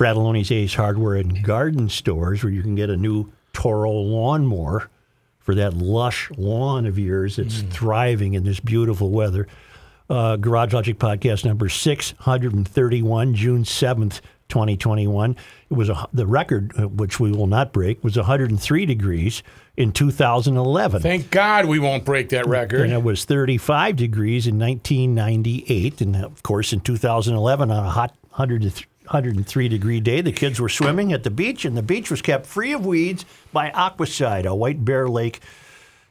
Frattallone's Ace Hardware and Garden Stores, where you can get a new Toro lawnmower for that lush lawn of yours that's thriving in this beautiful weather. Uh, Garage Logic podcast number 631, June 7th, 2021. It was a, the record, uh, which we will not break, was 103 degrees in 2011. Thank God we won't break that record. And it was 35 degrees in 1998. And of course, in 2011, on a hot 100 to th- 103 degree day, the kids were swimming at the beach, and the beach was kept free of weeds by Aquacide, a White Bear Lake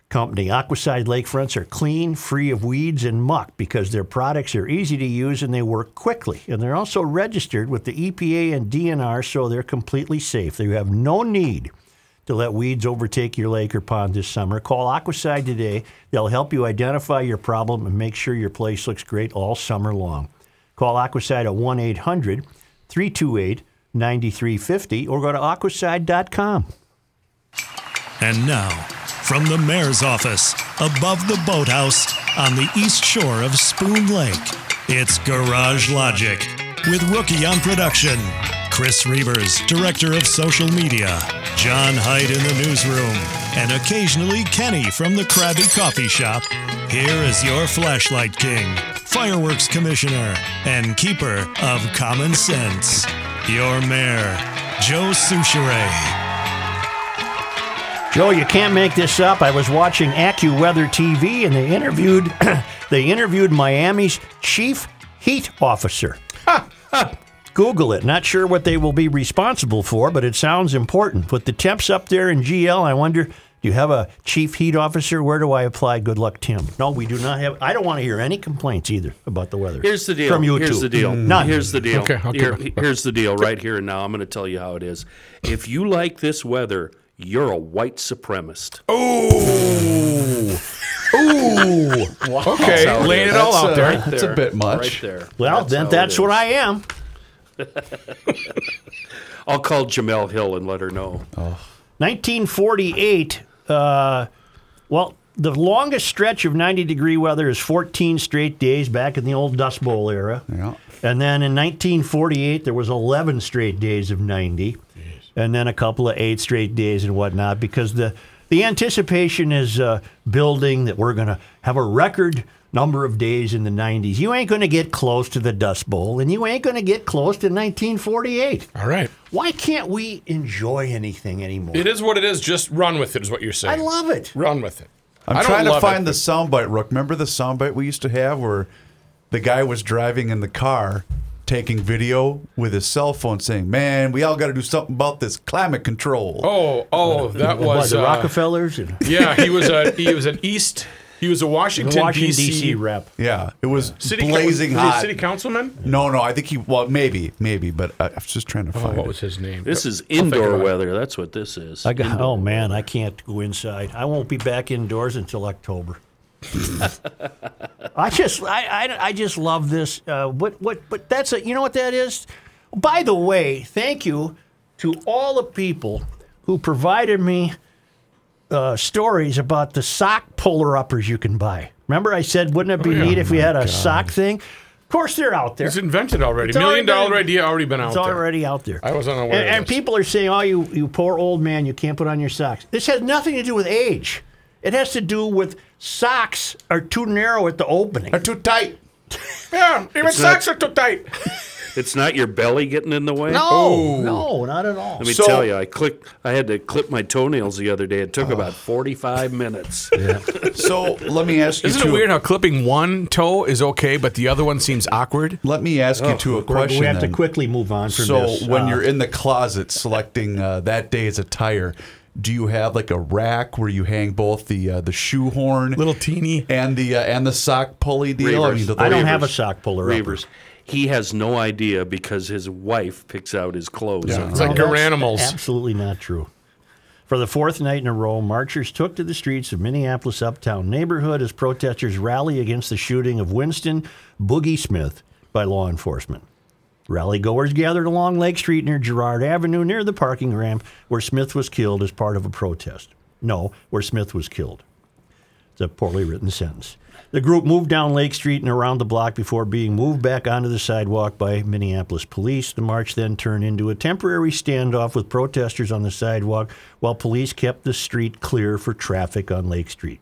company. Aquacide lakefronts are clean, free of weeds and muck because their products are easy to use and they work quickly. And they're also registered with the EPA and DNR, so they're completely safe. You have no need to let weeds overtake your lake or pond this summer. Call Aquacide today. They'll help you identify your problem and make sure your place looks great all summer long. Call Aquacide at 1 800 328 9350 or go to aquacide.com. And now, from the mayor's office, above the boathouse on the east shore of Spoon Lake, it's Garage Logic with Rookie on production, Chris Reavers, director of social media, John Hyde in the newsroom, and occasionally Kenny from the Krabby Coffee Shop. Here is your flashlight king, fireworks commissioner, and keeper of common sense, your mayor, Joe Soucheray. Joe, you can't make this up. I was watching AccuWeather TV and they interviewed they interviewed Miami's chief heat officer. Google it. Not sure what they will be responsible for, but it sounds important. With the temps up there in GL, I wonder, do you have a chief heat officer? Where do I apply? Good luck, Tim. No, we do not have. I don't want to hear any complaints either about the weather. Here's the deal. From you here's two. the deal. None. Here's the deal. Okay, okay. Here- here's the deal right here and now. I'm going to tell you how it is. If you like this weather, you're a white supremacist. Okay, how it laying it is. all out uh, there. That's a bit much. Right there. Well, That's then that's it what is. I am. I'll call Jemele Hill and let her know. 1948. Uh, well, the longest stretch of 90 degree weather is 14 straight days back in the old Dust Bowl era. Yeah. And then in 1948, there was 11 straight days of 90, and then a couple of eight straight days and whatnot, because the the anticipation is uh, building that we're going to have a record number of days in the 90s. You ain't going to get close to the Dust Bowl, and you ain't going to get close to 1948. All right. Why can't we enjoy anything anymore? It is what it is. Just run with it, is what you're saying. I love it. Run with it. I'm I trying to find it, the but- soundbite, Rook. Remember the soundbite we used to have where the guy was driving in the car taking video with his cell phone saying, Man, we all got to do something about this climate control. Oh, oh, that What, was the uh, Rockefellers and Yeah, he was a he was an East. He was a Washington, Washington D.C. D.C. rep. Yeah, it was City blazing was he a hot. City councilman. no, no, I think he, well, maybe, maybe, but I, I was just trying to Oh, find what it. was his name? This is indoor about it. weather. That's what this is. I got, oh man, I can't go inside. I won't be back indoors until October. I just, I, I, I just love this. Uh, what, what, but that's a, you know what that is. By the way, thank you to all the people who provided me uh, stories about the sock puller uppers you can buy. Remember, I said, wouldn't it be Oh, yeah. neat if we had a sock thing? Of course, they're out there. It's invented already. It's already Million dollar been- idea already been out It's there. already out there. I was unaware And, of and people are saying, "Oh, you you poor old man, you can't put on your socks." This has nothing to do with age. It has to do with socks are too narrow at the opening. They're too tight. Yeah, even not- socks are too tight. it's not your belly getting in the way. No, no, not at all. Let me So- tell you, I clicked. I had to clip my toenails the other day. It took about forty-five minutes. So let me ask you Isn't two. it weird how clipping one toe is okay, but the other one seems awkward? Let me ask you two a question. we have to quickly move on from So this. when Uh, you're in the closet selecting uh, that day's attire, do you have like a rack where you hang both the uh, the shoehorn Little teeny. and the uh, and the sock pulley deal? Reavers. the- I don't have a sock puller upper. Reavers. He has no idea because his wife picks out his clothes. on It's like Well, your that's animals. Absolutely not true. For the fourth night in a row, marchers took to the streets of Minneapolis' uptown neighborhood as protesters rally against the shooting of Winston Boogie Smith by law enforcement. Rally goers gathered along Lake Street near Girard Avenue near the parking ramp where Smith was killed as part of a protest. No, where Smith was killed. A poorly written sentence. The group moved down Lake Street and around the block before being moved back onto the sidewalk by Minneapolis police. The march then turned into a temporary standoff with protesters on the sidewalk while police kept the street clear for traffic on Lake Street.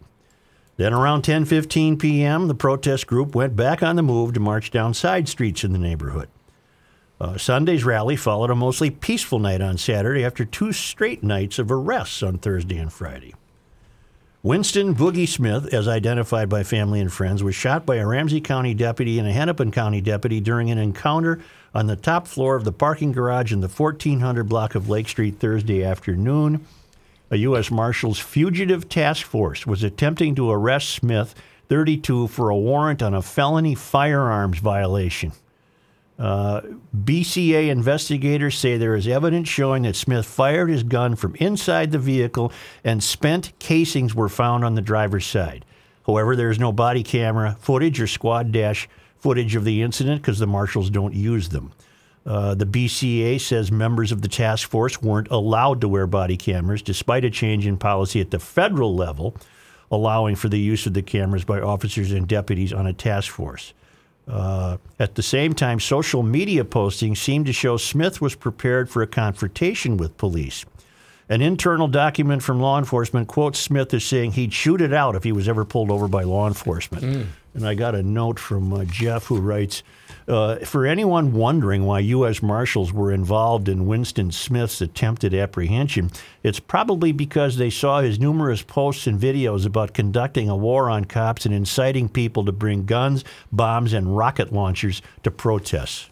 Then around 10:15 p.m., the protest group went back on the move to march down side streets in the neighborhood. Uh, Sunday's rally followed a mostly peaceful night on Saturday after two straight nights of arrests on Thursday and Friday. Winston Boogie Smith, as identified by family and friends, was shot by a Ramsey County deputy and a Hennepin County deputy during an encounter on the top floor of the parking garage in the 1400 block of Lake Street Thursday afternoon. A U.S. Marshal's fugitive task force was attempting to arrest Smith, 32, for a warrant on a felony firearms violation. BCA investigators say there is evidence showing that Smith fired his gun from inside the vehicle and spent casings were found on the driver's side. However, there is no body camera footage or squad dash footage of the incident because the marshals don't use them. Uh, the BCA says members of the task force weren't allowed to wear body cameras despite a change in policy at the federal level allowing for the use of the cameras by officers and deputies on a task force. Uh, at the same time, social media postings seemed to show Smith was prepared for a confrontation with police. An internal document from law enforcement quotes Smith as saying he'd shoot it out if he was ever pulled over by law enforcement. And I got a note from uh, Jeff who writes uh, For anyone wondering why U.S. Marshals were involved in Winston Smith's attempted apprehension, it's probably because they saw his numerous posts and videos about conducting a war on cops and inciting people to bring guns, bombs, and rocket launchers to protests.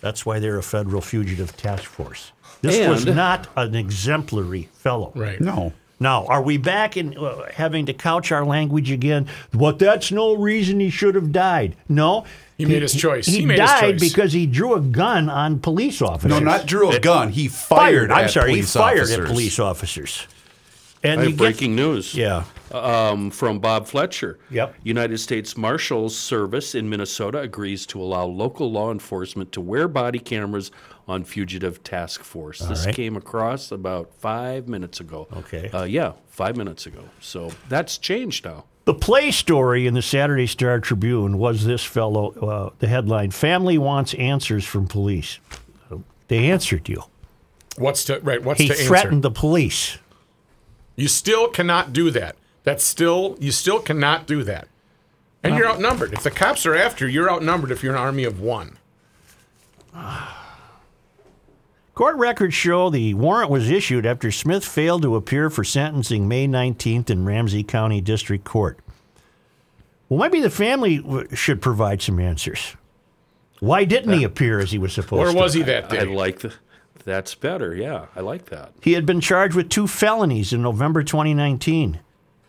That's why they're a federal fugitive task force. This was not an exemplary fellow. Right. No. Now, are we back in uh, having to couch our language again? But that's no reason he should have died. No. He made his choice. He, He made his died choice. because he drew a gun on police officers. No, not drew a gun. He Fired. fired. I'm at sorry. He fired officers. at police officers. And I you have get- breaking news. Yeah. um, from Bob Fletcher. Yep. United States Marshals Service in Minnesota agrees to allow local law enforcement to wear body cameras on fugitive task force. this right. came across about five minutes ago. Okay. Uh, yeah, five minutes ago. So that's changed now. The play story in the Saturday Star Tribune was this fellow, uh, the headline Family Wants Answers from Police. They answered you. What's to right? What's He to answer? threatened the police. You still cannot do that. That's still you still cannot do that. And you're outnumbered. If the cops are after you, you're outnumbered if you're an army of one. Court records show the warrant was issued after Smith failed to appear for sentencing May 19th in Ramsey County District Court. Well, maybe the family w- should provide some answers. Why didn't he uh, appear as he was supposed Where to? was he that day? I day? like the, that's better. Yeah, I like that. He had been charged with two felonies in November 2019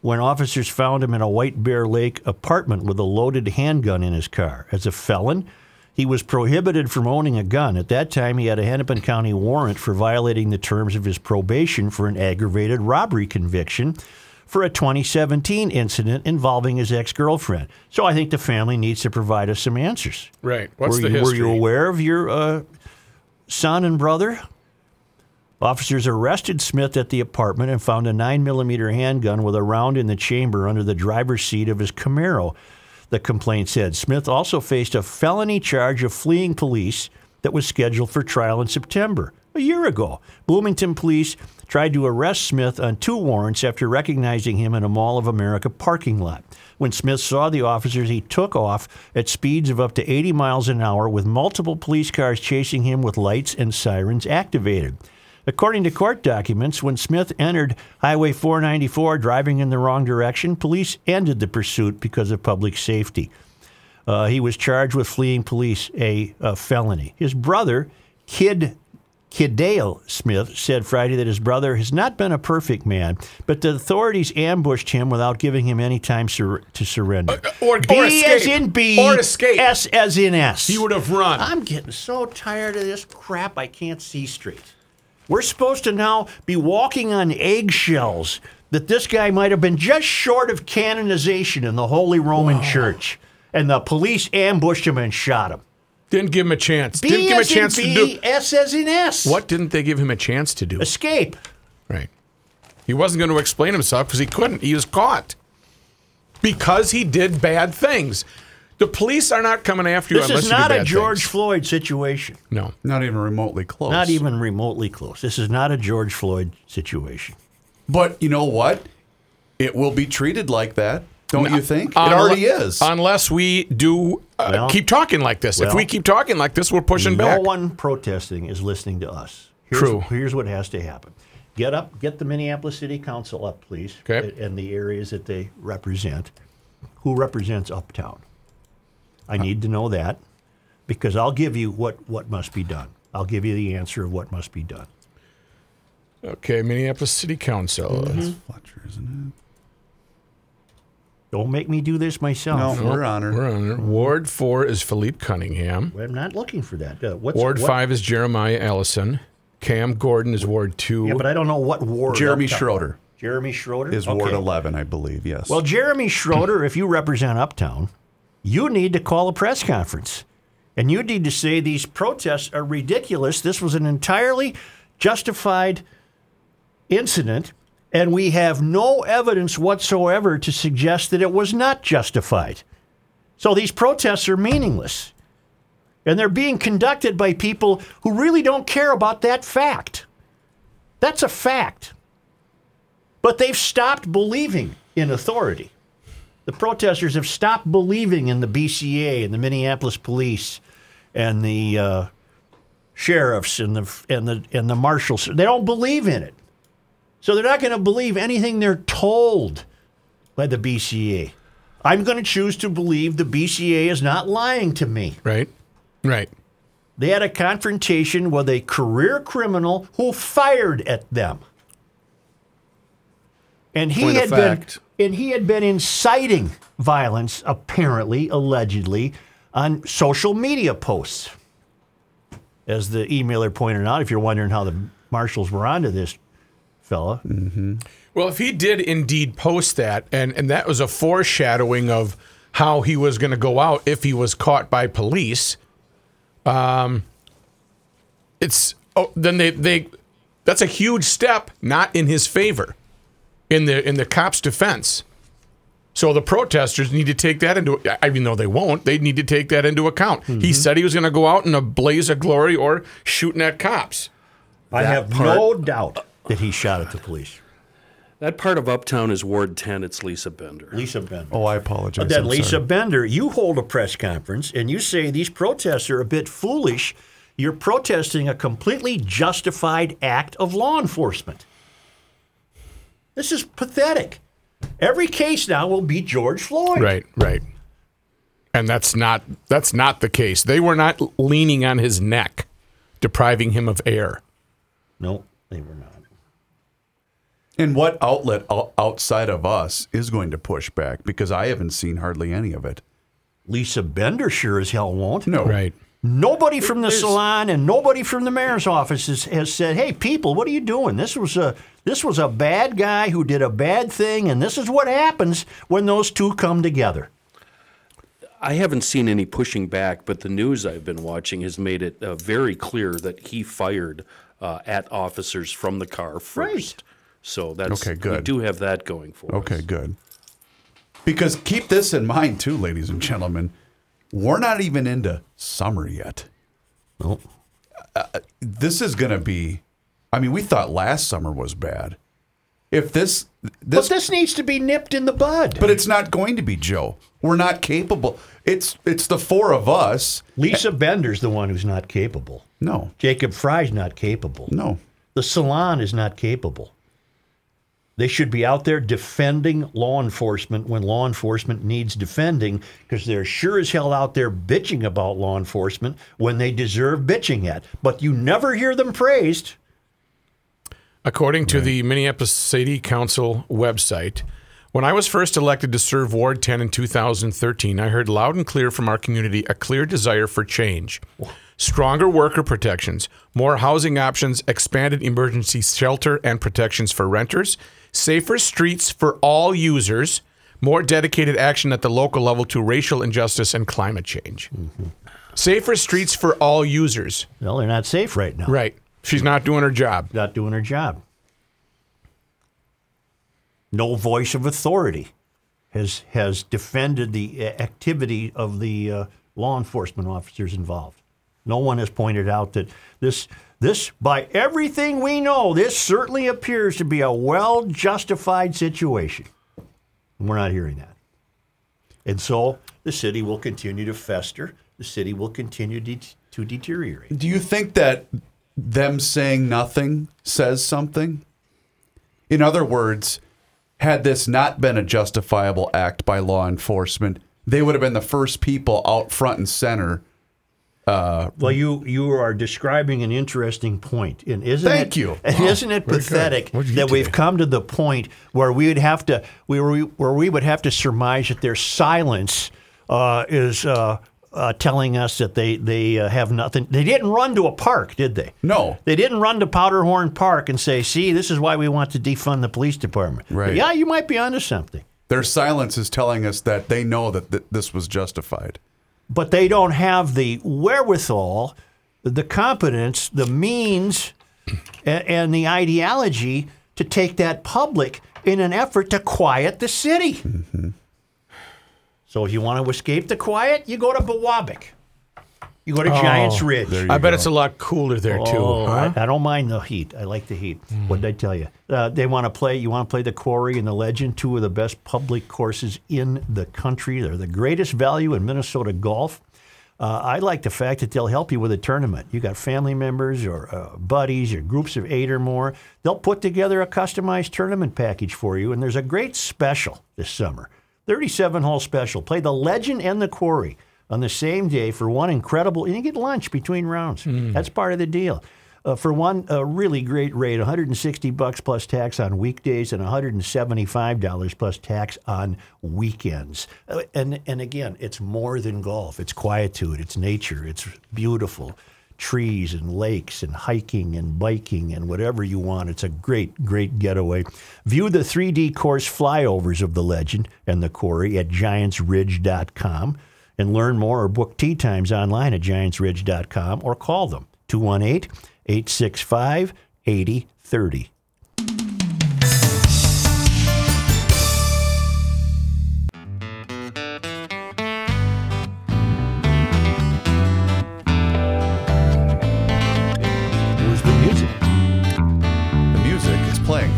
when officers found him in a White Bear Lake apartment with a loaded handgun in his car. As a felon, he was prohibited from owning a gun. At that time, he had a Hennepin County warrant for violating the terms of his probation for an aggravated robbery conviction for a 2017 incident involving his ex girlfriend. So I think the family needs to provide us some answers. Right. What's were, the you, were you aware of your uh, son and brother? Officers arrested Smith at the apartment and found a 9mm handgun with a round in the chamber under the driver's seat of his Camaro. The complaint said Smith also faced a felony charge of fleeing police that was scheduled for trial in September, a year ago. Bloomington police tried to arrest Smith on two warrants after recognizing him in a Mall of America parking lot. When Smith saw the officers, he took off at speeds of up to 80 miles an hour with multiple police cars chasing him with lights and sirens activated. According to court documents, when Smith entered Highway 494 driving in the wrong direction, police ended the pursuit because of public safety. Uh, he was charged with fleeing police, a, a felony. His brother, Kid Kidale Smith said Friday that his brother has not been a perfect man, but the authorities ambushed him without giving him any time sur- to surrender. Uh, or- B or as in B, Or escape. S as in S. He would have run. I'm getting so tired of this crap. I can't see straight. We're supposed to now be walking on eggshells that this guy might have been just short of canonization in the Holy Roman Church, and the police ambushed him and shot him. Didn't give him a chance. B didn't give him a as in chance to B, do. S as in S. What didn't they give him a chance to do? Escape. Right. He wasn't going to explain himself because he couldn't. He was caught because he did bad things. The police are not coming after you This unless is you do not a bad George things. Floyd situation. No. Not even remotely close. Not even remotely close. This is not a George Floyd situation. But you know what? It will be treated like that, don't you think? It Unle- already is. Unless we do uh, Well- keep talking like this. if well, we keep talking like this, we're pushing back. no one protesting is listening to us. Here's, True. Here's what has to happen. Get up, get the Minneapolis City Council up, please. Okay. And the areas that they represent. Who represents Uptown? I need to know that because I'll give you what, what must be done. I'll give you the answer of what must be done. Okay, Minneapolis City Council. Mm-hmm. Fletcher, isn't Don't make me do this myself. No, we're honored. We're on there. Ward four is Philippe Cunningham. I'm not looking for that. Uh, what's, Ward what- five is Jeremiah Ellison. Cam Gordon is Ward two. Yeah, but I don't know what ward. Jeremy Uptown- Schroeder Jeremy Schroeder is Ward Okay. 11, I believe. Yes. Well, Jeremy Schroeder, if you represent Uptown, you need to call a press conference. And you need to say these protests are ridiculous. This was an entirely justified incident, and we have no evidence whatsoever to suggest that it was not justified. So these protests are meaningless. And they're being conducted by people who really don't care about that fact. That's a fact. But they've stopped believing in authority. The protesters have stopped believing in the BCA and the Minneapolis police and the uh, sheriffs and the and the and the marshals. They don't believe in it, so they're not going to believe anything they're told by the BCA. I'm going to choose to believe the BCA is not lying to me. Right? Right. They had a confrontation with a career criminal who fired at them. And he Point had been and he had been inciting violence, apparently, allegedly, on social media posts. As the emailer pointed out, if you're wondering how the marshals were onto this fella, Well, if he did indeed post that, and, and that was a foreshadowing of how he was going to go out if he was caught by police, um, it's oh, then they they that's a huge step not in his favor in the in the cops' defense. So the protesters need to take that into I even though they won't, they need to take that into account. He said he was going to go out in a blaze of glory or shooting at cops. I That have part- no doubt that he shot at the police. That part of Uptown is Ward 10. It's Lisa Bender. Lisa Bender. oh, I apologize. But then, I'm Lisa sorry. Bender, you hold a press conference and you say these protests are a bit foolish. You're protesting a completely justified act of law enforcement. This is pathetic. Every case now will be George Floyd. Right, right. And that's not that's not the case. They were not leaning on his neck, depriving him of air. No, they were not. And what outlet outside of us is going to push back? Because I haven't seen hardly any of it. Lisa Bender sure as hell won't. No. Right. Nobody from the salon and nobody from the mayor's office has, has said, "Hey, people, what are you doing? This was a this was a bad guy who did a bad thing, and this is what happens when those two come together." I haven't seen any pushing back, but the news I've been watching has made it uh, very clear that he fired uh, at officers from the car first. Right. So that's Okay, Good. We do have that going for us. Okay, good. Because keep this in mind too, ladies and gentlemen. We're not even into summer yet. Nope. Uh, uh, this is going to be. I mean, we thought last summer was bad. If this, this, But this needs to be nipped in the bud. but it's not going to be Joe. We're not capable. It's it's the four of us. Lisa Bender's the one who's not capable. No, Jacob Frey's not capable. no. The salon is not capable. They should be out there defending law enforcement when law enforcement needs defending because they're sure as hell out there bitching about law enforcement when they deserve bitching at. But you never hear them praised. According to the Minneapolis City Council website, when I was first elected to serve Ward 10 in 2013, I heard loud and clear from our community a clear desire for change. Stronger worker protections, more housing options, expanded emergency shelter and protections for renters, safer streets for all users, more dedicated action at the local level to racial injustice and climate change. Safer streets for all users. Well, they're not safe right now. Right. She's not doing her job. Not doing her job. No voice of authority has has defended the uh, activity of the uh, law enforcement officers involved. No one has pointed out that this this by everything we know, this certainly appears to be a well justified situation. We're not hearing that. And so the city will continue to fester. The city will continue de- to deteriorate. Do you think that them saying nothing says something? In other words, had this not been a justifiable act by law enforcement, they would have been the first people out front and center. Well, you you are describing an interesting point, and isn't Thank it, you. And isn't it pathetic that we've come to the point where we would have to we were, where we would have to surmise that their silence uh, is uh, uh, telling us that they they uh, have nothing. They didn't run to a park, did they? No. They didn't run to Powderhorn Park and say, "See, this is why we want to defund the police department." But Right. yeah, you might be onto something. Their silence is telling us that they know that th- this was justified. But they don't have the wherewithal, the competence, the means, and, and the ideology to take that public in an effort to quiet the city. Mm-hmm. So if you want to escape the quiet, you go to Biwabik. You go to Giants Ridge. I bet it's a lot cooler there too. Oh, huh? I, I don't mind the heat. I like the heat. What did I tell you? Uh, they want to play. You want to play the Quarry and the Legend, two of the best public courses in the country. They're the greatest value in Minnesota golf. Uh, I like the fact that they'll help you with a tournament. You got family members or uh, buddies or groups of eight or more. They'll put together a customized tournament package for you, and there's a great special this summer. 37 hole special. Play the Legend and the Quarry on the same day for one incredible, and you get lunch between rounds. That's part of the deal. Uh, for one uh, really great rate, 160 bucks plus tax on weekdays and 175 dollars plus tax on weekends. Uh, and and again, it's more than golf. It's quietude. It's nature. It's beautiful trees and lakes and hiking and biking and whatever you want. It's a great, great getaway. View the 3D course flyovers of the legend and the quarry at giantsridge.com and learn more or book tea times online at giantsridge.com or call them 218 865 8030. Where's the music? The music is playing.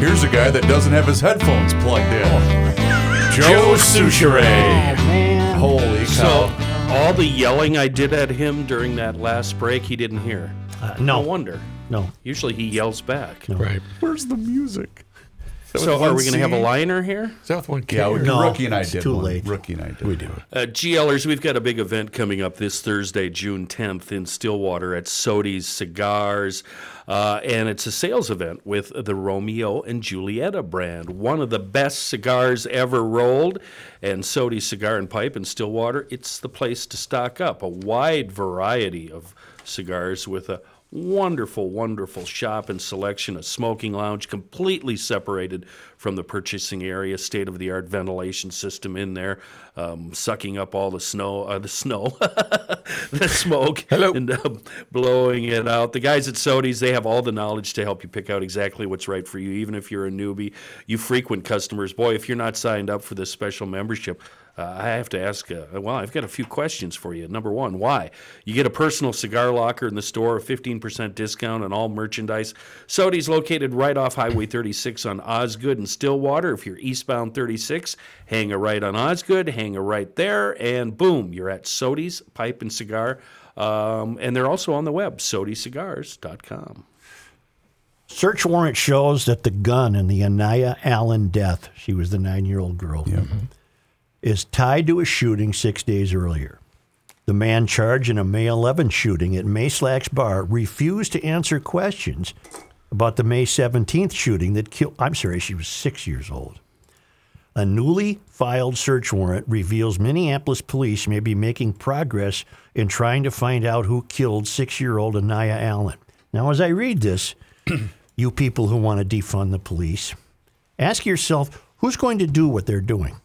Here's a guy that doesn't have his headphones plugged in. Oh. Joe Soucheray. Man. Holy So cow. all the yelling I did at him during that last break, he didn't hear. Uh, No no, wonder. no. Usually he yells back. Right. Where's the music? So are we going to have a liner here? South one Yeah, we, No, Rookie and I it's did too one. late. Rookie and I did. We do it. Uh, GLers, we've got a big event coming up this Thursday, June 10th in Stillwater at Sodi's Cigars. Uh, and it's a sales event with the Romeo and Julieta brand, one of the best cigars ever rolled. And Sodi's Cigar and Pipe in Stillwater, it's the place to stock up. A wide variety of cigars with a wonderful, wonderful shop and selection, a smoking lounge completely separated from the purchasing area, state of the art ventilation system in there, um, sucking up all the snow, uh, the snow, the smoke, Hello. and uh, blowing it out. The guys at Sodi's, they have all the knowledge to help you pick out exactly what's right for you, even if you're a newbie. You frequent customers. Boy, if you're not signed up for this special membership, uh, I have to ask, uh, well, I've got a few questions for you. Number one, why? You get a personal cigar locker in the store, a 15% discount on all merchandise. Sodi's located right off Highway 36 on Osgood and Stillwater. If you're eastbound 36, hang a right on Osgood, hang a right there, and boom, you're at Sodi's Pipe and Cigar. Um, and they're also on the web, sodicigars.com. Search warrant shows that the gun in the Aniya Allen death, she was the nine year old girl, is tied to a shooting six days earlier. The man charged in a May 11 shooting at Mayslack's bar refused to answer questions about the May 17th shooting that killed. I'm sorry, she was six years old. A newly filed search warrant reveals Minneapolis police may be making progress in trying to find out who killed six year old Aniya Allen. Now, as I read this, you people who want to defund the police, ask yourself who's going to do what they're doing?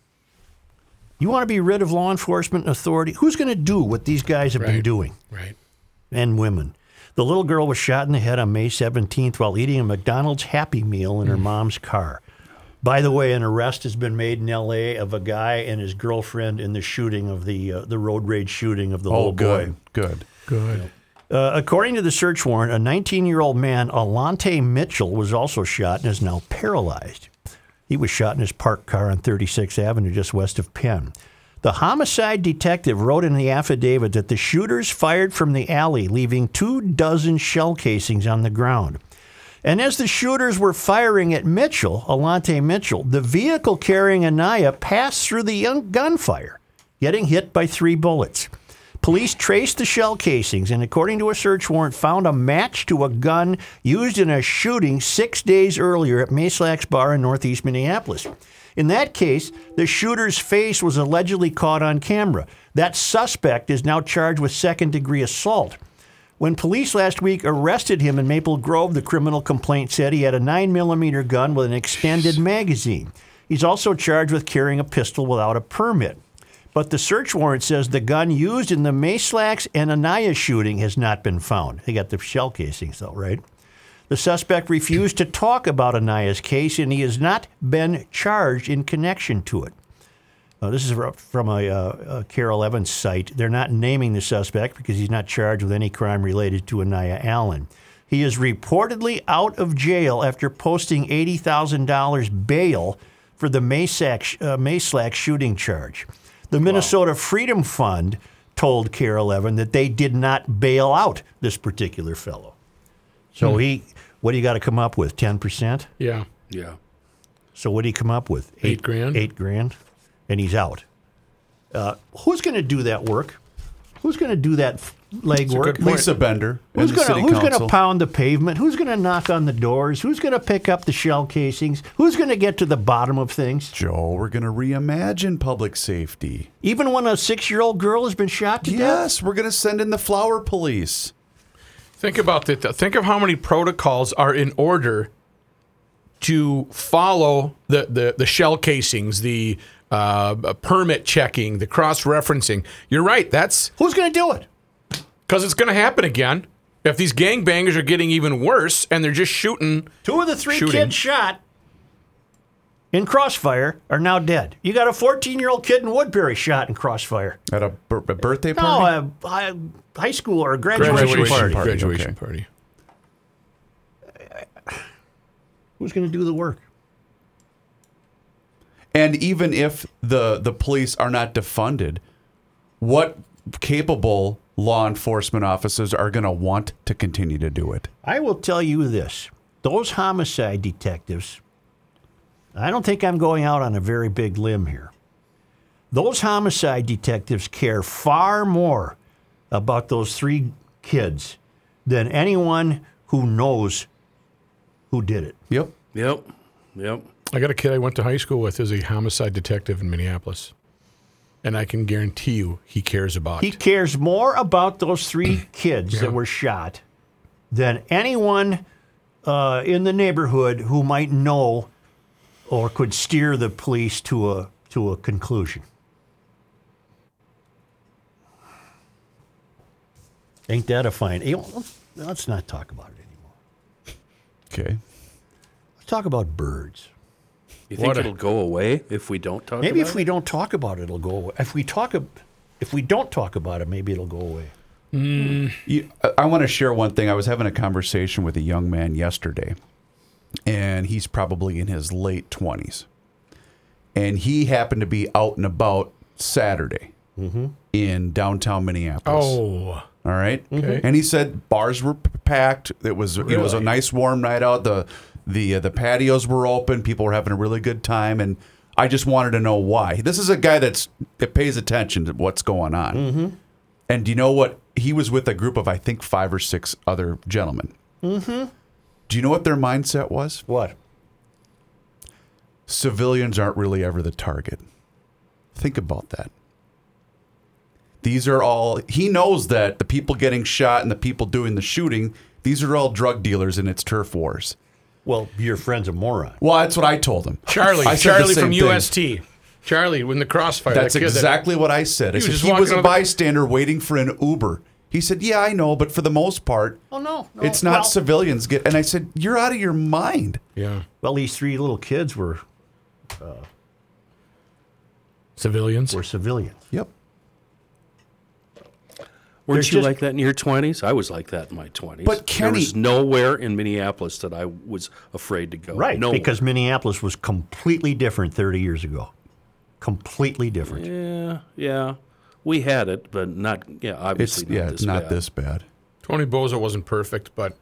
You want to be rid of law enforcement authority? Who's going to do what these guys have been doing? Right. and women. The little girl was shot in the head on May 17th while eating a McDonald's Happy Meal in her mom's car. By the way, an arrest has been made in L.A. of a guy and his girlfriend in the shooting of the uh, the road rage shooting of the Oh, little boy. good, good. Good. Uh, according to the search warrant, a 19 year old man, Alante Mitchell, was also shot and is now paralyzed. He was shot in his parked car on 36th Avenue, just west of Penn. The homicide detective wrote in the affidavit that the shooters fired from the alley, leaving two dozen shell casings on the ground. And as the shooters were firing at Mitchell, Alante Mitchell, the vehicle carrying Aniya passed through the young gunfire, getting hit by three bullets. Police traced the shell casings and, according to a search warrant, found a match to a gun used in a shooting six days earlier at Mayslack's Bar in northeast Minneapolis. In that case, the shooter's face was allegedly caught on camera. That suspect is now charged with second degree assault. When police last week arrested him in Maple Grove, the criminal complaint said he had a 9mm gun with an extended magazine. He's also charged with carrying a pistol without a permit. But the search warrant says the gun used in the Mayslacks and Aniya shooting has not been found. They got the shell casings, though, right? The suspect refused to talk about Aniya's case, and he has not been charged in connection to it. Uh, this is from a, uh, a Carol Evans site. They're not naming the suspect because he's not charged with any crime related to Aniya Allen. He is reportedly out of jail after posting $80,000 bail for the Maysack, uh, Mayslack shooting charge. The Minnesota Freedom Fund told KARE 11 that they did not bail out this particular fellow. So he, what do you got to come up with? 10%? Yeah. Yeah. So what did he come up with? Eight grand. Eight grand, and he's out. Uh, who's going to do that work? Who's going to do that f- leg work? Lisa Bender. Who's going to Who's going to pound the pavement? Who's going to knock on the doors? Who's going to pick up the shell casings? Who's going to get to the bottom of things? Joe, we're going to reimagine public safety. Even when a six-year-old girl has been shot to death. Yes, we're going to send in the flower police. Think about that. Think of how many protocols are in order to follow the, the, the shell casings, the uh, permit checking, the cross referencing. You're right. That's Who's going to do it? Because it's going to happen again. If these gangbangers are getting even worse and they're just shooting, Two of the three Shooting. kids shot in crossfire are now dead. You got a 14-year-old kid in Woodbury shot in crossfire. At a, bir- a birthday No, party? a, a high school or a graduation, Graduation party. party. graduation okay. party. Who's going to do the work? And even if the the police are not defunded, what capable law enforcement officers are going to want to continue to do it? I will tell you this: those homicide detectives. I don't think I'm going out on a very big limb here. Those homicide detectives care far more about those three kids than anyone who knows who did it. Yep. Yep. Yep. I got a kid I went to high school with is a homicide detective in Minneapolis. And I can guarantee you he cares about He cares more about those three kids that were shot than anyone uh, in the neighborhood who might know or could steer the police to a to a conclusion. Ain't that a fine? Let's not talk about it anymore. Okay. Let's talk about birds. You think What it'll go away if we don't talk Maybe about if we don't talk about it, it'll go away. If we talk, if we don't talk about it, maybe it'll go away. Hmm. You, I- I want to share one thing. I was having a conversation with a young man yesterday, and he's probably in his late 20s. And he happened to be out and about Saturday mm-hmm. in downtown Minneapolis. Oh, All right, Okay. and he said bars were packed. It was it was a nice warm night out. The the uh, the patios were open. People were having a really good time, and I just wanted to know why. This is a guy that's that pays attention to what's going on. Mm-hmm. And do you know what? He was with a group of I think five or six other gentlemen. Mm-hmm. Do you know what their mindset was? What? civilians aren't really ever the target. Think about that. These are all, he knows that the people getting shot and the people doing the shooting, these are all drug dealers and it's turf wars. Well, your friend's a moron. Well, that's what I told him. Charlie, I said the Charlie same from thing. UST. Charlie, when the crossfire. That's that kid that- exactly what I said. I He was said just he was walking a on the- bystander waiting for an Uber. He said, "Yeah, I know, but for the most part, Oh no, no. it's not Well, civilians get." And I said, "You're out of your mind." yeah, well, these three little kids were uh, civilians. were civilians. Yep. Weren't There's you just- like that in your 20s? I was like that in my 20s. But there was nowhere in Minneapolis that I was afraid to go. Right, no, because Minneapolis was completely different 30 years ago. Completely different. yeah, yeah, we had it, but not. Yeah, It's obviously not yeah, this not bad. this bad. Tony Bouza wasn't perfect, but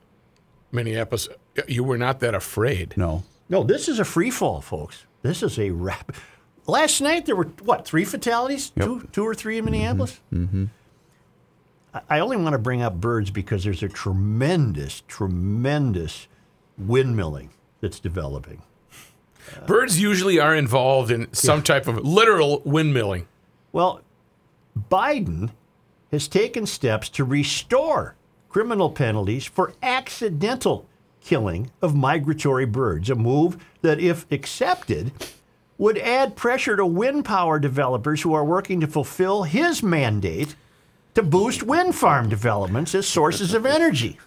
Minneapolis, you were not that afraid. No. No, this is a free fall, folks. This is a rap. Last night there were what three fatalities, Yep. two, two or three in Minneapolis. Mm-hmm. I, I only want to bring up birds because there's a tremendous, tremendous windmilling that's developing. Birds usually are involved in some type of literal windmilling. Well, Biden has taken steps to restore criminal penalties for accidental killing of migratory birds, a move that, if accepted, would add pressure to wind power developers who are working to fulfill his mandate to boost wind farm developments as sources of energy.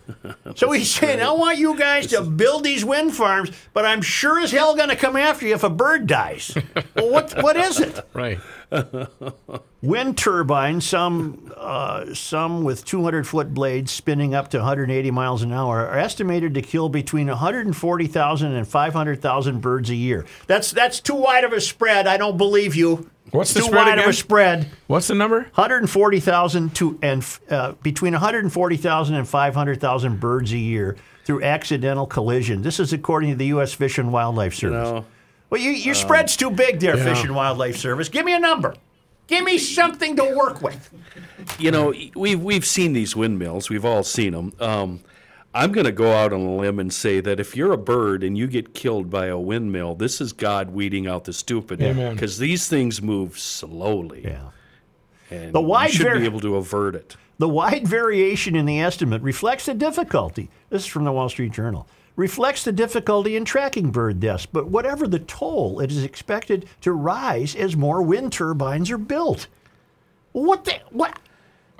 So he's saying, I want you guys to build these wind farms, but I'm sure as hell going to come after you if a bird dies. well, what, what is it? Right. Wind turbines, some uh, some with 200 foot blades spinning up to 180 miles an hour, are estimated to kill between 140,000 and 500,000 birds a year. That's that's too wide of a spread. I don't believe you. What's the too spread wide of a spread? What's the number? 140,000 to and uh, between 140,000 and 500,000 birds a year through accidental collision. This is according to the U.S. Fish and Wildlife Service. know, well, you, your spread's too big there, Fish and Wildlife Service. Give me a number. Give me something to work with. you know, we've we've seen these windmills. We've all seen them. Um, I'm going to go out on a limb and say that if you're a bird and you get killed by a windmill, this is God weeding out the stupid. Amen. Because these things move slowly, Yeah. and The wide you should var- be able to avert it. The wide variation in the estimate reflects the difficulty. This is from the Wall Street Journal. Reflects the difficulty in tracking bird deaths, but whatever the toll, it is expected to rise as more wind turbines are built. What the what?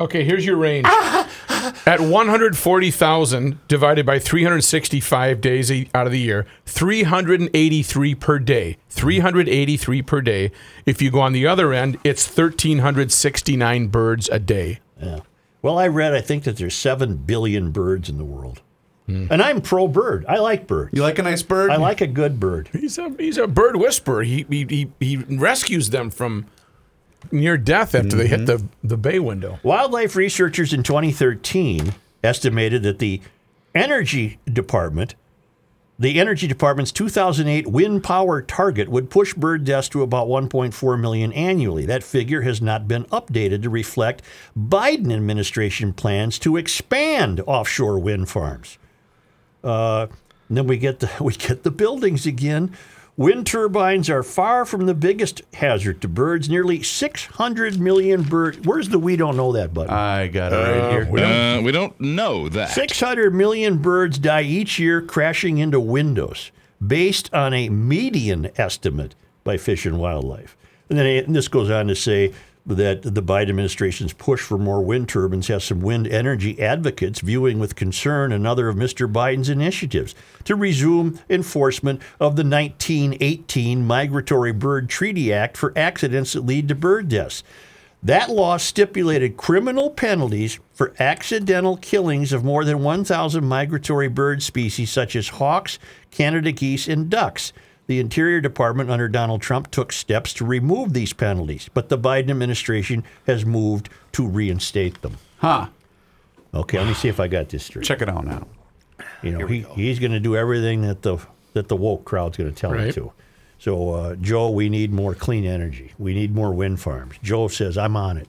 Okay, here's your range. At 140,000 divided by 365 days a- out of the year, 383 per day. 383 per day. If you go on the other end, it's 1,369 birds a day. Yeah. Well, I read I think that there's seven billion birds in the world, hmm. and I'm pro bird. I like birds. You like a nice bird? I like a good bird. He's a he's a bird whisperer. He he he, he rescues them from near death after they hit the the bay window. Wildlife researchers in 2013 estimated that the Energy Department, the Energy Department's 2008 wind power target would push bird deaths to about 1.4 million annually. That figure has not been updated to reflect Biden administration plans to expand offshore wind farms. Uh, and then we get the we get the buildings again. Wind turbines are far from the biggest hazard to birds. Nearly 600 million birds. Where's the we don't know that button? I got it right here. We don't- Uh, we don't know that. 600 million birds die each year crashing into windows, based on a median estimate by Fish and Wildlife. And then and this goes on to say that the Biden administration's push for more wind turbines has some wind energy advocates viewing with concern another of Mr. Biden's initiatives to resume enforcement of the 1918 Migratory Bird Treaty Act for accidents that lead to bird deaths. That law stipulated criminal penalties for accidental killings of more than 1,000 migratory bird species such as hawks, Canada geese, and ducks. The Interior Department under Donald Trump took steps to remove these penalties, but the Biden administration has moved to reinstate them. Huh. Okay, let me see if I got this straight. Check it out now. You know, he, he's going to do everything that the that the woke crowd's going to tell him to. So, uh, Joe, we need more clean energy. We need more wind farms. Joe says, I'm on it.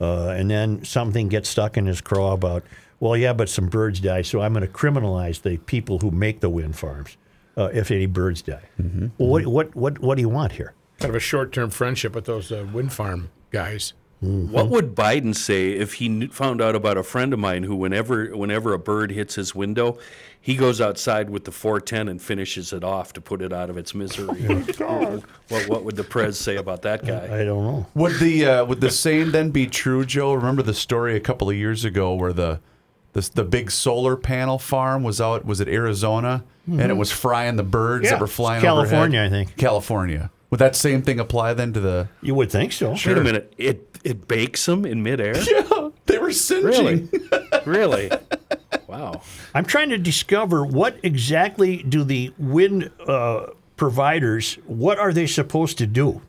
Uh, and then something gets stuck in his craw about, well, yeah, but some birds die, so I'm going to criminalize the people who make the wind farms uh, if any birds die. Well, what, what, what, what do you want here? Kind of a short-term friendship with those uh, wind farm guys. What would Biden say if he knew, found out about a friend of mine who, whenever whenever a bird hits his window, he goes outside with the 410 and finishes it off to put it out of its misery? what, what would the prez say about that guy? I don't know. Would the uh, would the same then be true, Joe? Remember the story a couple of years ago where the the, the big solar panel farm was out was it Arizona and it was frying the birds Yeah, that were it's flying California, overhead? I think. California. Would that same thing apply then to the? You would think so. Wait a minute, it it bakes them in midair? Yeah, they were singeing. Really? really? Wow. I'm trying to discover what exactly do the wind uh, providers, what are they supposed to do?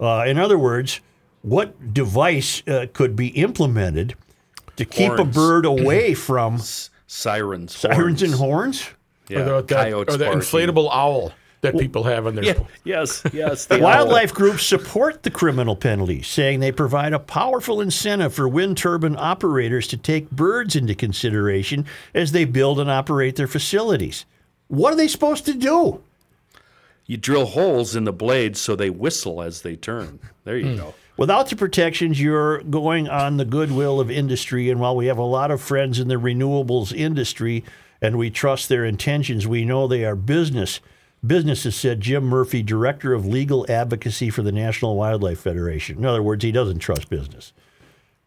Uh, in other words, what device uh, could be implemented to keep a bird away from Sirens. sirens and horns. horns? Yeah, or the, that, coyotes or the inflatable owl that people have in their. Yeah, yes, yes. the owl. Wildlife groups support the criminal penalties, saying they provide a powerful incentive for wind turbine operators to take birds into consideration as they build and operate their facilities. What are they supposed to do? You drill holes in the blades so they whistle as they turn. There you go. Without the protections, you're going on the goodwill of industry. And while we have a lot of friends in the renewables industry and we trust their intentions, we know they are business. Businesses, said Jim Murphy, director of legal advocacy for the National Wildlife Federation. In other words, he doesn't trust business.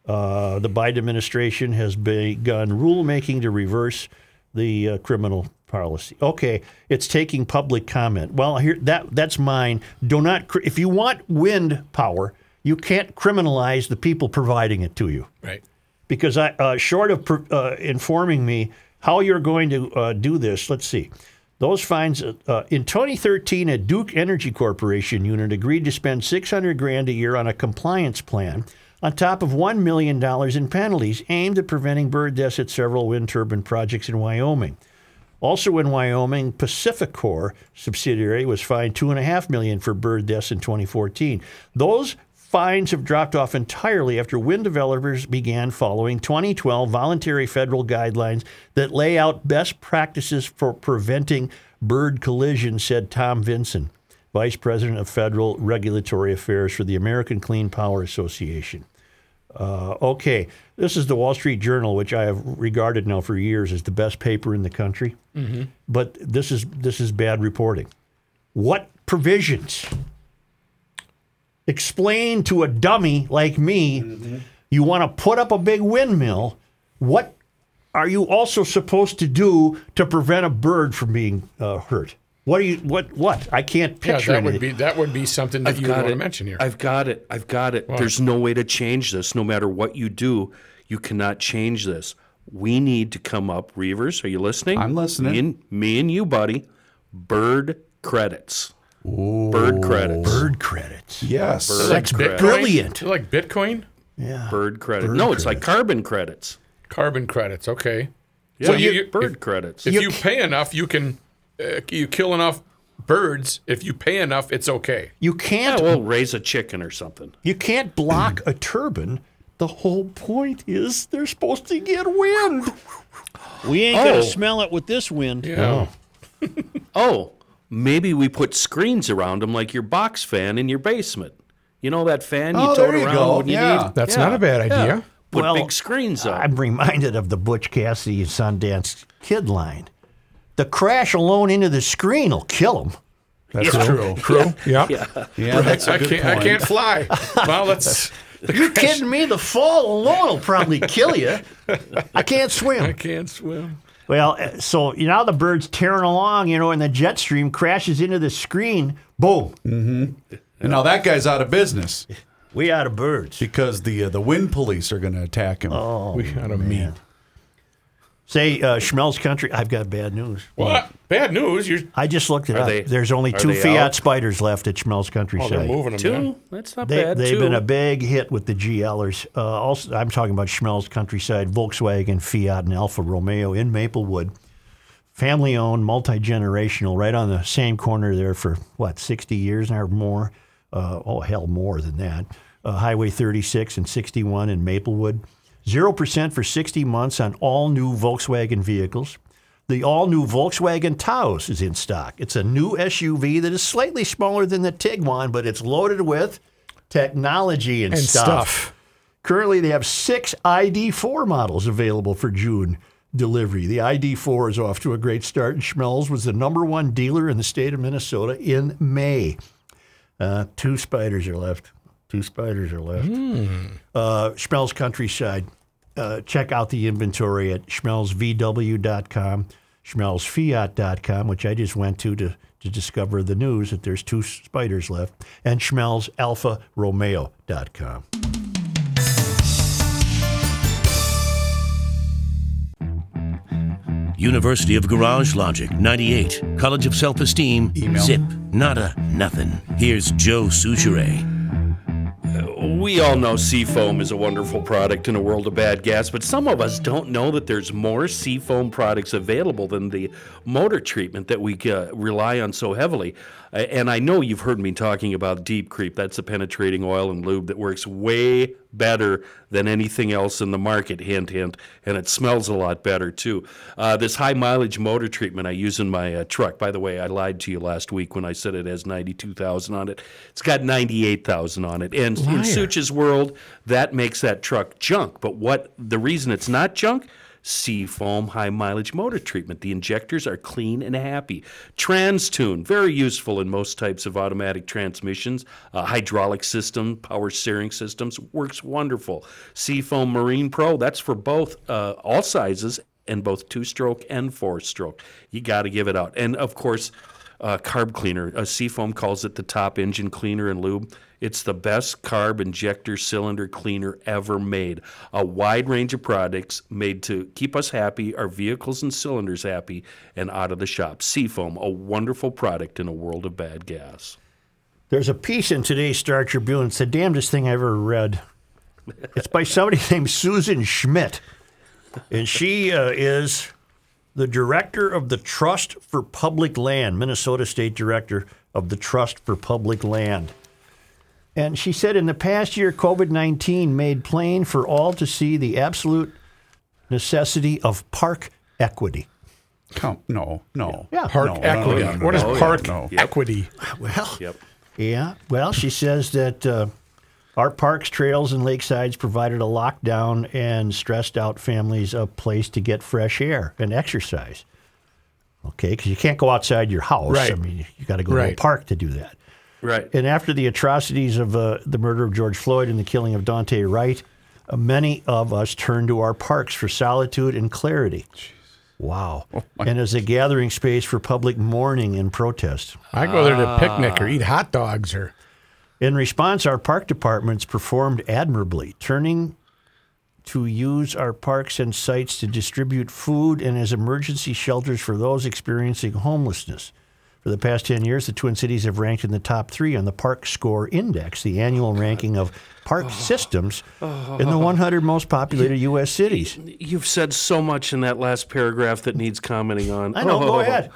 Uh, the Biden administration has begun rulemaking to reverse the uh, criminal policy. Okay, it's taking public comment. Well, here that that's mine. Do not if you want wind power, you can't criminalize the people providing it to you Right. because I, uh, short of pr- uh, informing me how you're going to uh, do this, let's see. Those fines uh, uh, in 2013, a Duke Energy Corporation unit agreed to spend 600 grand a year on a compliance plan, on top of one million dollars in penalties aimed at preventing bird deaths at several wind turbine projects in Wyoming. Also in Wyoming, PacifiCorp subsidiary was fined two and a half million for bird deaths in 2014. Those fines have dropped off entirely after wind developers began following 2012 voluntary federal guidelines that lay out best practices for preventing bird collisions, said Tom Vinson, Vice President of Federal Regulatory Affairs for the American Clean Power Association. Uh, okay, this is the Wall Street Journal, which I have regarded now for years as the best paper in the country. But this is this is bad reporting. What provisions? Explain to a dummy like me. You want to put up a big windmill. What are you also supposed to do to prevent a bird from being uh, hurt? What do you? What? What? I can't Yeah, picture that would be that would be something that I've you would got want it. to mention here. I've got it. I've got it. There's no way to change this. No matter what you do, you cannot change this. We need to come up, Reavers. Are you listening? I'm listening. Me and, me and you, buddy. Bird credits. Bird credits. bird credits. Yes. Bird That's credits. brilliant. You like Bitcoin, Yeah. Bird credit. no, it's like carbon credits. carbon credits. Okay. Yeah, So you- you- bird if- credits. If you, pay enough, you can uh, you kill enough birds. If you pay enough, it's okay. You can't well, raise a chicken or something. You can't block a turbine. The whole point is they're supposed to get wind. We ain't Oh. gonna smell it with this wind. Yeah. Oh, maybe we put screens around them like your box fan in your basement. You know that fan you Oh, tote there you around go. when you Yeah. need? That's not a bad yeah. idea. Put Well, big screens up. I'm reminded of the Butch Cassidy and Sundance Kid line. The crash alone into the screen will kill him. That's true. True. Yeah. Yeah, that's a I good can't. I can't fly. well, let's. You kidding me? The fall alone will probably kill you. I can't swim. I can't swim. Well, uh, so you know the bird's tearing along, you know, and the jet stream crashes into the screen. Boom. And now that guy's out of business We out of birds. because the uh, the wind police are going to attack him. Oh, we got a meet. Say, uh, Schmelz Country, I've got bad news. What? Bad news. You're I just looked it Are up. they- There's only are two they Fiat out? Spiders left at Schmelz oh, Countryside. they're moving them. man. Two? That's not They, bad. they've Two. been a big hit with the GLers. Uh, also, I'm talking about Schmelz Countryside, Volkswagen, Fiat, and Alfa Romeo in Maplewood. Family owned, multi generational, right on the same corner there for what, 60 years or more? Uh, oh, hell, more than that. Uh, Highway 36 and 61 in Maplewood. 0% for 60 months on all new Volkswagen vehicles. The all new Volkswagen Taos is in stock. It's a new SUV that is slightly smaller than the Tiguan, but it's loaded with technology and, And stuff. Currently, they have six ID4 models available for June delivery. The ID4 is off to a great start, and Schmelz was the number one dealer in the state of Minnesota in May. Uh, two spiders are left. Two spiders are left. Uh, Schmelz Countryside. Uh, check out the inventory at schmelzvw.com, schmelzfiat.com, which I just went to to, to discover the news that there's two spiders left, and schmelzalfaromeo.com. University of Garage Logic 98. College of Self Esteem. Zip. Nada. Nothing. Here's Joe Soucheray. We all know Seafoam is a wonderful product in a world of bad gas, but some of us don't know that there's more Seafoam products available than the motor treatment that we uh, rely on so heavily. And I know you've heard me talking about Deep Creep. That's a penetrating oil and lube that works way better than anything else in the market, hint, hint, and it smells a lot better too. Uh, this high mileage motor treatment I use in my uh, truck, by the way, I lied to you last week when I said it has 92,000 on it. It's got 98,000 on it. And in Such's world, that makes that truck junk. But what the reason it's not junk? Seafoam high mileage motor treatment. The injectors are clean and happy. TransTune, very useful in most types of automatic transmissions. Uh, hydraulic system, power steering systems, works wonderful. Seafoam Marine Pro, that's for both uh, all sizes and both two stroke and four stroke. You got to give it out. And of course, uh, carb cleaner. Uh, Seafoam calls it the top engine cleaner and lube. It's the best carb injector cylinder cleaner ever made. A wide range of products made to keep us happy, our vehicles and cylinders happy, and out of the shop. Seafoam, a wonderful product in a world of bad gas. There's a piece in today's Star Tribune. It's the damnedest thing I ever read. It's by somebody named Susan Schmidt, and she uh, is the director of the Trust for Public Land, Minnesota State Director of the Trust for Public Land. And she said in the past year, COVID 19 made plain for all to see the absolute necessity of park equity. Come, no, no. Yeah. Park No, no, equity. no, no, what is park no. equity? Well, Yep. Yeah, well, she says that uh, our parks, trails, and lakesides provided a lockdown and stressed out families a place to get fresh air and exercise. Okay, because you can't go outside your house. I mean, you got to go to a park to do that. Right. And after the atrocities of uh, the murder of George Floyd and the killing of Daunte Wright, uh, many of us turned to our parks for solitude and clarity. Wow. and as a gathering space for public mourning and protest. I go there to picnic or eat hot dogs or In response, our park departments performed admirably, turning to use our parks and sites to distribute food and as emergency shelters for those experiencing homelessness. For the past 10 years, the Twin Cities have ranked in the top three on the Park Score Index, the annual ranking of park oh. systems oh. in the 100 most populated U.S. cities. You've said so much in that last paragraph that needs commenting on. I know, go oh. ahead.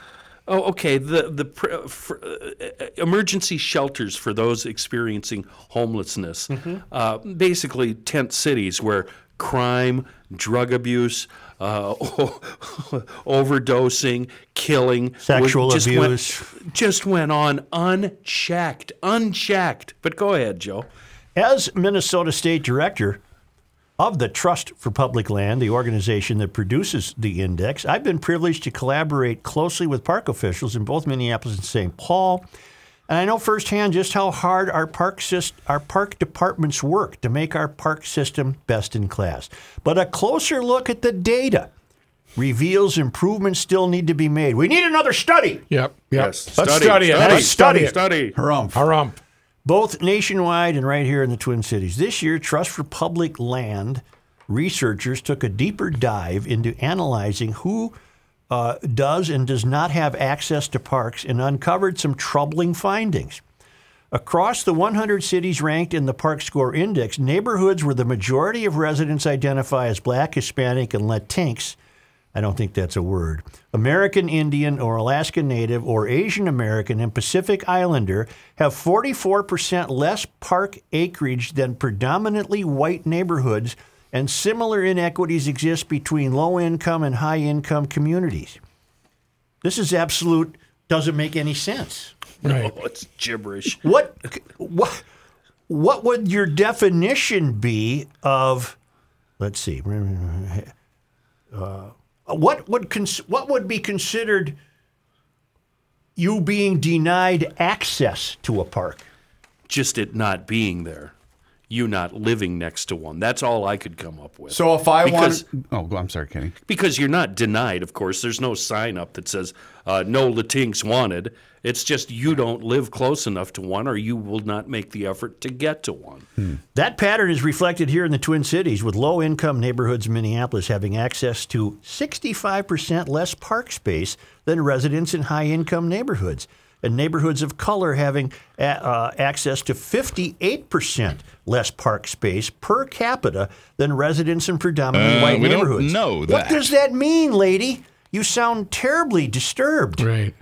Oh, okay. The the pr- for, uh, emergency shelters for those experiencing homelessness, Mm-hmm. uh, basically tent cities where crime, drug abuse, uh, overdosing, killing, Sexual just abuse. went, just went on unchecked, unchecked. But go ahead, Joe. As Minnesota State Director of the Trust for Public Land, the organization that produces the index, I've been privileged to collaborate closely with park officials in both Minneapolis and St. Paul. And I know firsthand just how hard our park, syst- our park departments work to make our park system best in class. But a closer look at the data reveals improvements still need to be made. We need another study. Yep. Yep. Yes. Let's Study, study, it. study, Let's study, it. Study. Harumph. Harumph. Both nationwide and right here in the Twin Cities. This year, Trust for Public Land researchers took a deeper dive into analyzing who uh, does and does not have access to parks and uncovered some troubling findings. Across the 100 cities ranked in the Park Score Index, neighborhoods where the majority of residents identify as Black, Hispanic, and Latinx I don't think that's a word. American Indian or Alaska Native or Asian American and Pacific Islander have 44% less park acreage than predominantly white neighborhoods, and similar inequities exist between low income and high income communities. This is absolute, doesn't make any sense. Right. Oh, it's gibberish. What, what, what would your definition be of, let's see, uh, what would cons- what would be considered you being denied access to a park? Just it not being there. You not living next to one. That's all I could come up with. So if I Because- want, oh, I'm sorry, Kenny. Because you're not denied, of course. There's no sign up that says uh, no Latinx wanted. It's just you don't live close enough to one, or you will not make the effort to get to one. That pattern is reflected here in the Twin Cities, with low income neighborhoods in Minneapolis having access to 65% less park space than residents in high income neighborhoods, and neighborhoods of color having a- uh, access to 58% less park space per capita than residents in predominantly Uh, white we don't neighborhoods. know What does that mean, lady? You sound terribly disturbed. Right.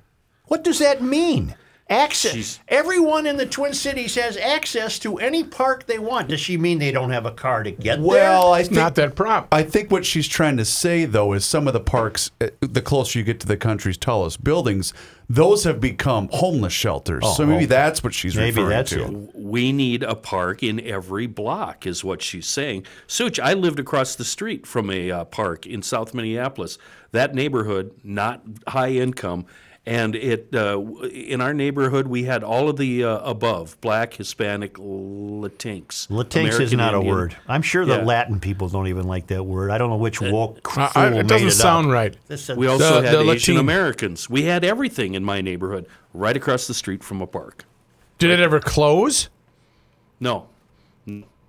What does that mean? Access. She's- Everyone in the Twin Cities has access to any park they want. Does she mean they don't have a car to get there? Well, I It's think not that prop. I think what she's trying to say, though, is some of the parks, uh, the closer you get to the country's tallest buildings, those have become homeless shelters. so maybe okay. that's what she's Maybe referring that's to. it. We need a park in every block, is what she's saying. Such, I lived across the street from a uh, park in South Minneapolis. That neighborhood, not high income, and it uh, in our neighborhood we had all of the uh, above: black, Hispanic, Latinx. Latinx is American not a word. I'm sure the Yeah. Latin people don't even like that word. I don't know which woke fool I- I- made it doesn't it sound up. right. This We also The- had the Asian Latin- Americans. We had everything in my neighborhood, right across the street from a park. Did it ever close? No,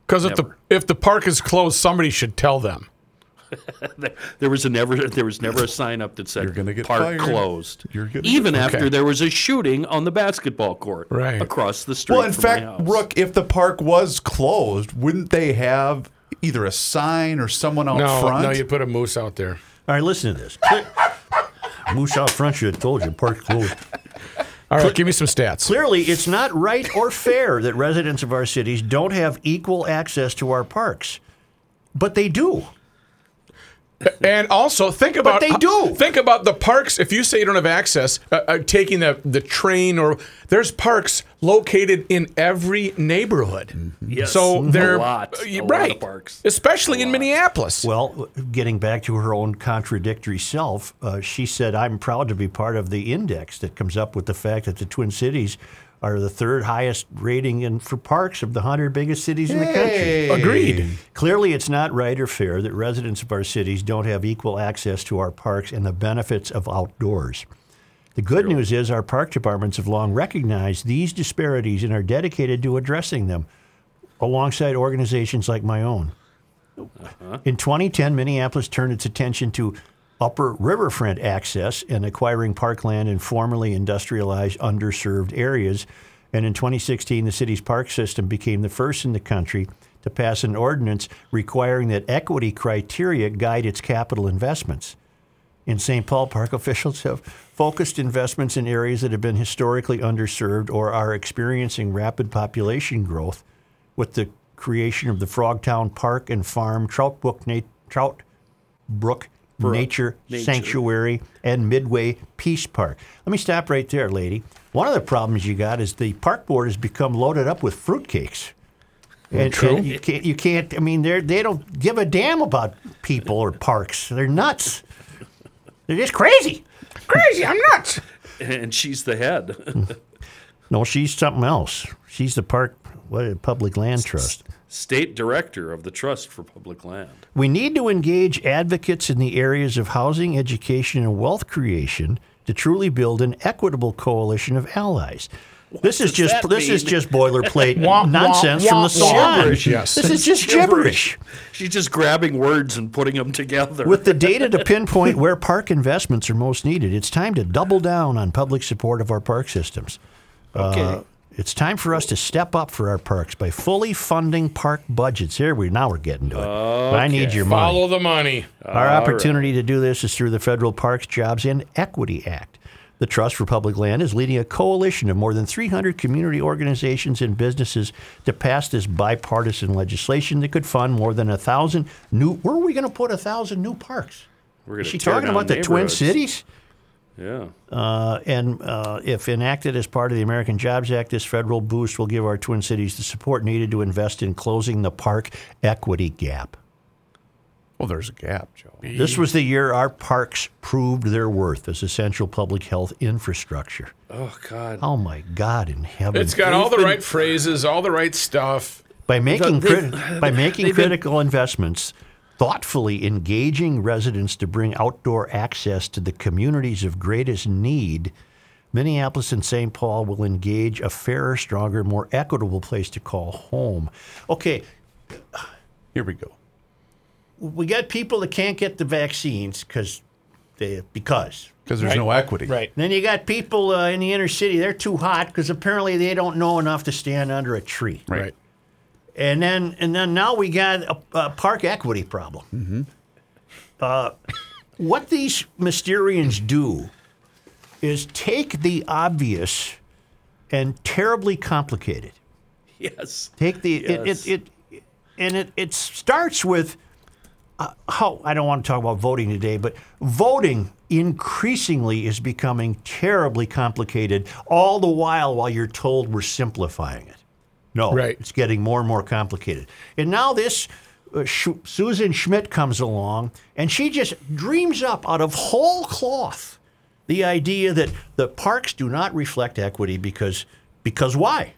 Because if the if the park is closed, somebody should tell them. There was a never there was never a sign up that said You're gonna get park fired. closed. You're gonna Even get- after Okay. there was a shooting on the basketball court Right. across the street. Well, in from my fact, house. Rook, if the park was closed, wouldn't they have either a sign or someone out No, front? no, you put a moose out there. All right, listen to this. Cle- Moose out front should have told you park closed. All right, give me some stats. Clearly, it's not right or fair that residents of our cities don't have equal access to our parks, but they do. And also think about but they do. think about the parks. If you say you don't have access, uh, uh, taking the the train or there's parks located in every neighborhood. Yes, so a they're lot, uh, a lot of right, parks. especially in Minneapolis. Well, getting back to her own contradictory self, uh, she said, I'm proud to be part of the index that comes up with the fact that the Twin Cities are the third highest rating in, for parks of the 100 biggest cities in the country. Agreed. Clearly, it's not right or fair that residents of our cities don't have equal access to our parks and the benefits of outdoors. The good news is our park departments have long recognized these disparities and are dedicated to addressing them alongside organizations like my own. Uh-huh. In 2010, Minneapolis turned its attention to upper riverfront access and acquiring parkland in formerly industrialized, underserved areas. And in 2016, the city's park system became the first in the country to pass an ordinance requiring that equity criteria guide its capital investments. In St. Paul, park officials have focused investments in areas that have been historically underserved or are experiencing rapid population growth with the creation of the Frogtown Park and Farm Trout Brook, Na- Trout Brook Nature, Nature. Sanctuary and Midway Peace Park. Let me stop right there, lady. One of the problems you got is the park board has become loaded up with fruitcakes. And, True. and you can't, you can't. I mean, they they don't give a damn about people or parks. They're nuts. They're just crazy. Crazy. I'm nuts. and she's the head. No, she's something else. She's the park what public land trust. State director of the Trust for Public Land. We need to engage advocates in the areas of housing, education, and wealth creation to truly build an equitable coalition of allies. This is just that this is just boilerplate Wah, wah, nonsense from wah, the salon. gibberish, yes. This is just gibberish. She's just grabbing words and putting them together. With the data to pinpoint where park investments are most needed, it's time to double down on public support of our park systems. okay. Uh, it's time for us to step up for our parks by fully funding park budgets. Here we now we're getting to it. But I need your money. Follow the money. Our opportunity to do this is through the Federal Parks, Jobs, and Equity Act. The Trust for Public Land is leading a coalition of more than 300 community organizations and businesses to pass this bipartisan legislation that could fund more than a thousand new. Where are we going to put a thousand new parks? We're Is she talking about the Twin. Cities? Yeah. Uh, and uh, if enacted as part of the American Jobs Act, this federal boost will give our Twin Cities the support needed to invest in closing the park equity gap. Well, there's a gap, Joe. This was the year our parks proved their worth as essential public health infrastructure. Oh God. Oh my God in heaven! It's got all the been- right phrases, all the right stuff. by making they've- crit- by making they've been- critical investments, thoughtfully engaging residents to bring outdoor access to the communities of greatest need. Minneapolis and St. Paul will engage a fairer, stronger, more equitable place to call home. Okay, Here we go. we got people that can't get the vaccines because they because Because there's no equity. Right. Then you got people uh, in the inner city, they're too hot because apparently they don't know enough to stand under a tree. Right. And then and then now we got a, a park equity problem. Uh, what these Mysterians do is take the obvious and terribly complicated. Yes. Take the Yes. it, it, it and it, it starts with uh, how I don't want to talk about voting today, but voting increasingly is becoming terribly complicated. All the while, while you're told we're simplifying it. No, Right. it's getting more and more complicated. And now this uh, Sh- Susan Schmidt comes along, and she just dreams up out of whole cloth the idea that the parks do not reflect equity because because why?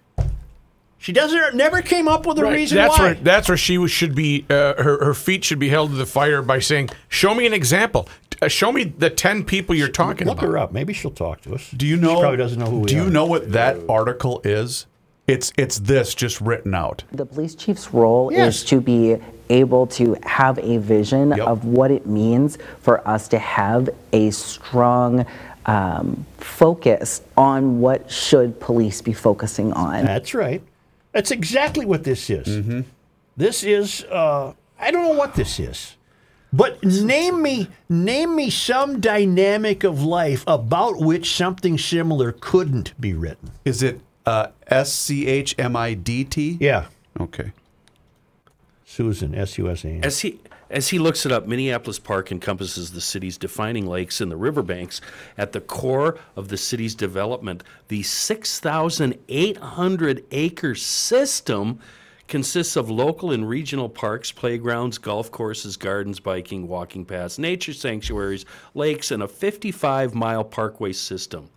She doesn't never came up with a Right. reason That's why. where that's where she should be. Uh, her her feet should be held to the fire by saying, "Show me an example. Uh, show me the ten people you're talking Look about." her up. Maybe she'll talk to us. Do you know? She probably doesn't know who we Do are. you know what that article is? It's it's this just written out. The police chief's role Yes. is to be able to have a vision Yep. of what it means for us to have a strong um, focus on what should police be focusing on. That's right. That's exactly what this is. Mm-hmm. This is. Uh, I don't know what this is, but name me name me some dynamic of life about which something similar couldn't be written. Is it Uh, S C H M I D T? Yeah, Okay. Susan S U S A N. As he as he looks it up, Minneapolis Park encompasses the city's defining lakes and the riverbanks. At the core of the city's development, the 6,800 acre system consists of local and regional parks, playgrounds, golf courses, gardens, biking, walking paths, nature sanctuaries, lakes, and a 55 mile parkway system.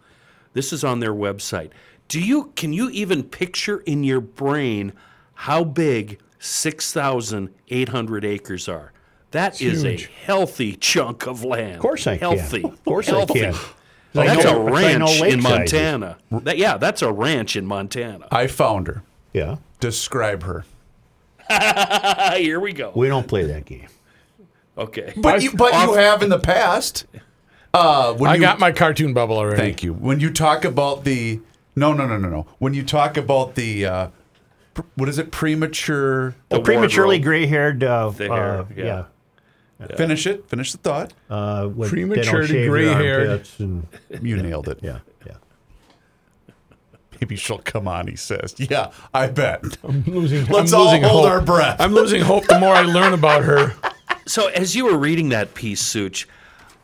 This is on their website. Do you can you even picture in your brain how big 6,800 acres are? That is huge. a healthy chunk of land. Of course I can. healthy. Of course I healthy. can. That's know- a I know ranch in. Montana. That- yeah, that's a ranch in Montana. I found her. Yeah, Describe her. Here we go. we don't play that game. Okay. But you, but you have in the past. Uh, when I you, got my cartoon bubble already. Thank you. When you talk about the no no no no no. When you talk about the uh, pr- what is it premature? The Prematurely wardrobe. gray-haired. Uh, The hair, uh, yeah. Finish it. Finish the thought. Uh, when they Prematurely shave their gray-haired. armpits and You nailed it. yeah, yeah. Maybe she'll come on. He says. Yeah, I bet. Losing, Let's I'm all losing hold hope. our breath. I'm losing hope the more I learn about her. So as you were reading that piece, Such,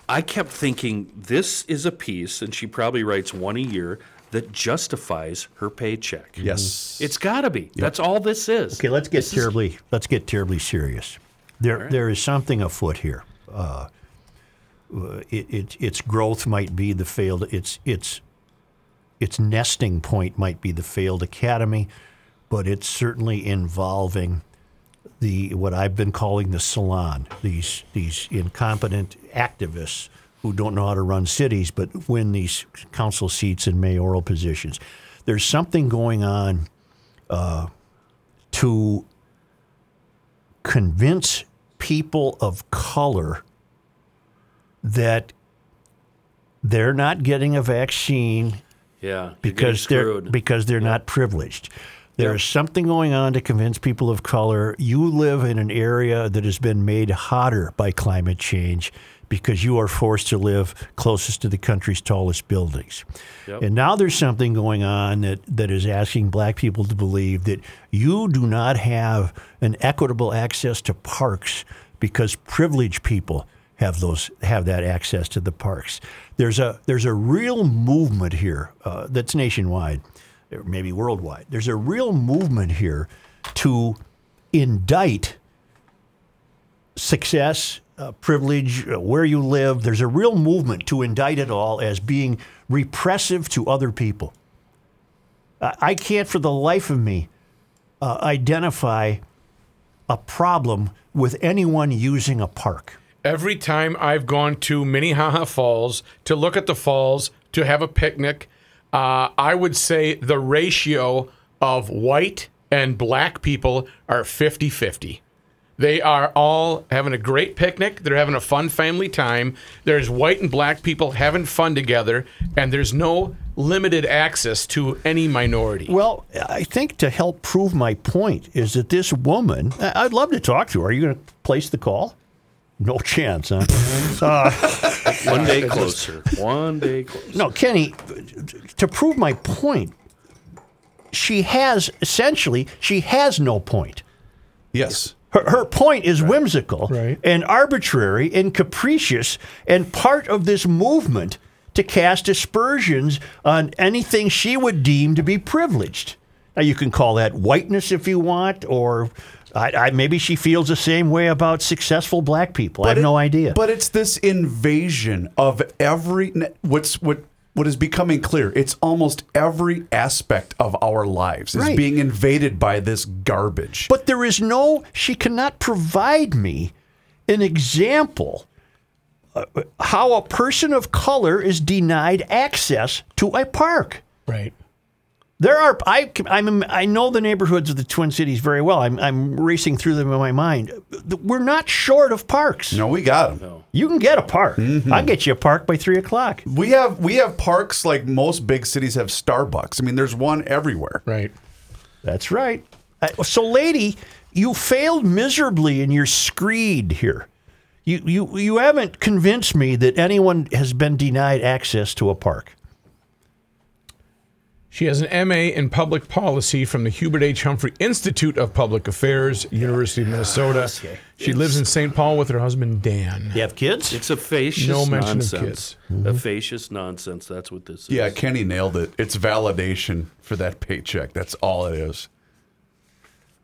I kept thinking this is a piece, and she probably writes one a year that justifies her paycheck. Yes. It's got to be. That's all this is. Okay, let's get This is- terribly let's get terribly serious. There there is something afoot here. Uh, it, it, its growth might be the failed. Its its its nesting point might be the failed academy, but it's certainly involving the what I've been calling the salon. These these incompetent activists who don't know how to run cities, but win these council seats and mayoral positions. there's something going on uh, to convince people of color that they're not getting a vaccine Yeah. because they're because they're not privileged. There is something going on to convince people of color you live in an area that has been made hotter by climate change because you are forced to live closest to the country's tallest buildings. Yep. And now there's something going on that, that is asking black people to believe that you do not have an equitable access to parks because privileged people have those have that access to the parks. There's a there's a real movement here uh, that's nationwide, or maybe worldwide. There's a real movement here to indict success, uh, privilege, uh, where you live. There's a real movement to indict it all as being repressive to other people. I, can't, for the life of me, uh, identify a problem with anyone using a park. Every time I've gone to Minnehaha Falls to look at the falls, to have a picnic, uh, I would say the ratio of white and black people are 50 50. They are all having a great picnic. They're having a fun family time. There's white and black people having fun together, and there's no limited access to any minority. Well, I think to help prove my point is that this woman, I- I'd love to talk to her. Are you going to place the call? No chance, huh? Uh, One day closer. One day closer. no, Kenny, to prove my point, she has essentially, she has no point. Yes. Her, her point is whimsical Right. and arbitrary and capricious and part of this movement to cast aspersions on anything she would deem to be privileged. Now, you can call that whiteness if you want, or I, I, maybe she feels the same way about successful black people. I have it- no idea. But it's this invasion of every what's what what is becoming clear. It's almost every aspect of our lives is Right. being invaded by this garbage. But there is no, she cannot provide me an example uh, how a person of color is denied access to a park. Right. There are I I'm I know the neighborhoods of the Twin Cities very well. I'm I'm racing through them in my mind. We're not short of parks. no, we got them. You can get a park. I'll get you a park by three o'clock. We have we have parks like most big cities have Starbucks. I mean, there's one everywhere. Right. That's right. Uh, So, lady, you failed miserably in your screed here. You, you, you haven't convinced me that anyone has been denied access to a park. She has an MA in public policy from the Hubert H. Humphrey Institute of Public Affairs, University of Minnesota. She lives in St. Paul with her husband Dan. You have kids? It's a facious No mention of nonsense. kids. A facious nonsense. That's what this is. Yeah, Kenny nailed it. It's validation for that paycheck. That's all it is.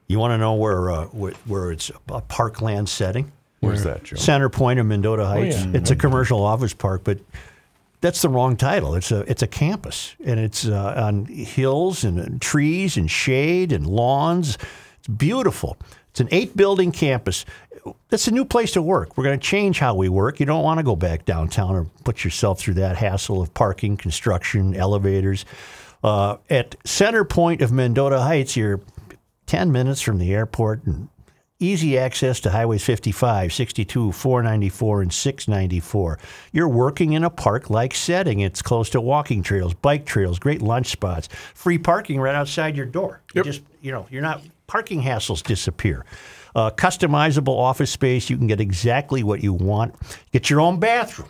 You want to know where, uh, where, where it's a parkland setting? Where's that, Joe? Center Point of Mendota Heights. yeah. It's a commercial office park, but that's the wrong title. It's a it's a campus, and it's uh, on hills and trees and shade and lawns. It's beautiful. It's an eight building campus. That's a new place to work. We're going to change how we work. You don't want to go back downtown or put yourself through that hassle of parking, construction, elevators. Uh, at Center Point of Mendota Heights, you're 10 minutes from the airport and easy access to highways 55, 62, 494, and 694. You're working in a park like setting. It's close to walking trails, bike trails, great lunch spots, free parking right outside your door. You just, you know, you're not, parking hassles disappear. Uh, customizable office space. You can get exactly what you want. Get your own bathroom.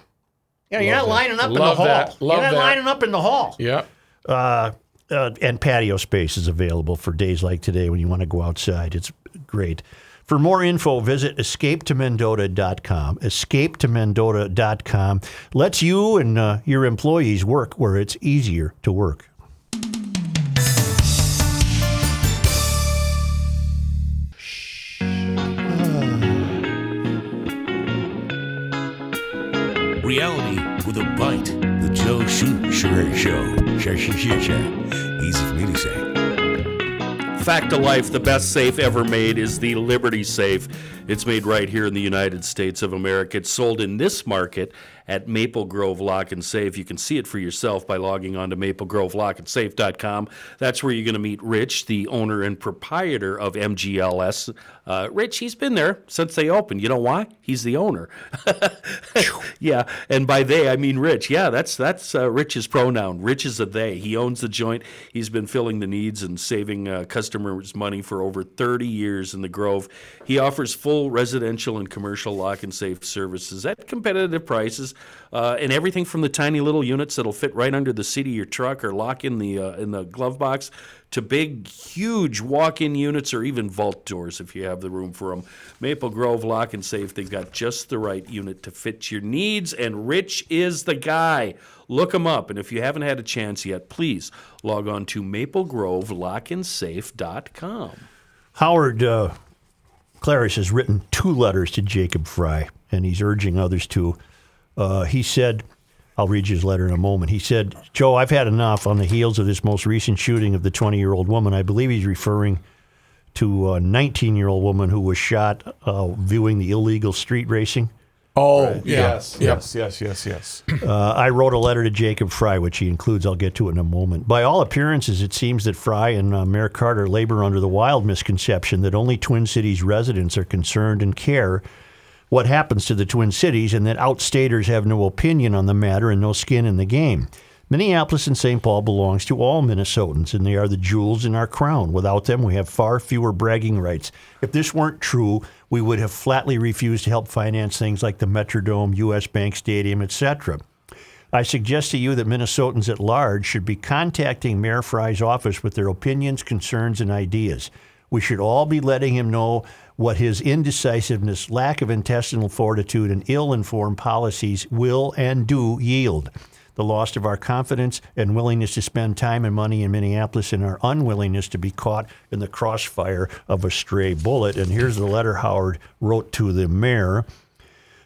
You know, you're not lining up in the Love hall. that. Love you're not that. lining up in the hall Yep. uh, uh, and patio space is available for days like today when you want to go outside. It's great. For more info, visit escapetomendota.com. Escapetomendota.com lets you and uh, your employees work where it's easier to work. Reality with a bite. The Joe Sure Show. Sure, sure. Easy for me to say. Fact of life, the best safe ever made is the Liberty Safe. It's made right here in the United States of America. It's sold in this market at Maple Grove Lock and Safe. You can see it for yourself by logging on to maplegrovelockandsafe.com. That's where you're going to meet Rich, the owner and proprietor of MGLS. Uh, Rich, he's been there since they opened. You know why? He's the owner. yeah, and by they I mean Rich. Yeah, that's that's uh, Rich's pronoun. Rich is a they. He owns the joint. He's been filling the needs and saving uh, customers money for over 30 years in the Grove. He offers full residential and commercial lock and safe services at competitive prices, uh, and everything from the tiny little units that'll fit right under the seat of your truck or lock in the uh, in the glove box to big, huge walk-in units or even vault doors if you have the room for them. Maple Grove Lock and Safe, they've got just the right unit to fit your needs, and Rich is the guy. Look him up, and if you haven't had a chance yet, please log on to maplegrovelockandsafe.com. Howard uh, Clarice has written two letters to Jacob Frey, and he's urging others to. Uh, he said, I'll read you his letter in a moment. He said, Joe, I've had enough on the heels of this most recent shooting of the 20 year old woman. I believe he's referring to a 19 year old woman who was shot uh, viewing the illegal street racing. Oh, yes, Yep. yes, yes, yes, yes. Uh, I wrote a letter to Jacob Frey, which he includes. I'll get to it in a moment. By all appearances, it seems that Frey and uh, Mayor Carter labor under the wild misconception that only Twin Cities residents are concerned and care what happens to the Twin Cities, and that outstaters have no opinion on the matter and no skin in the game. Minneapolis and St. Paul belongs to all Minnesotans, and they are the jewels in our crown. Without them, we have far fewer bragging rights. If this weren't true, we would have flatly refused to help finance things like the Metrodome, U.S. Bank Stadium, etc. I suggest to you that Minnesotans at large should be contacting Mayor Frey's office with their opinions, concerns, and ideas. We should all be letting him know what his indecisiveness, lack of intestinal fortitude, and ill informed policies will and do yield. The loss of our confidence and willingness to spend time and money in Minneapolis and our unwillingness to be caught in the crossfire of a stray bullet. And here's the letter Howard wrote to the mayor.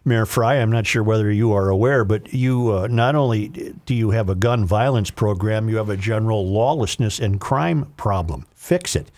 Mayor Frey, I'm not sure whether you are aware, but you uh, not only do you have a gun violence program, you have a general lawlessness and crime problem. Fix it.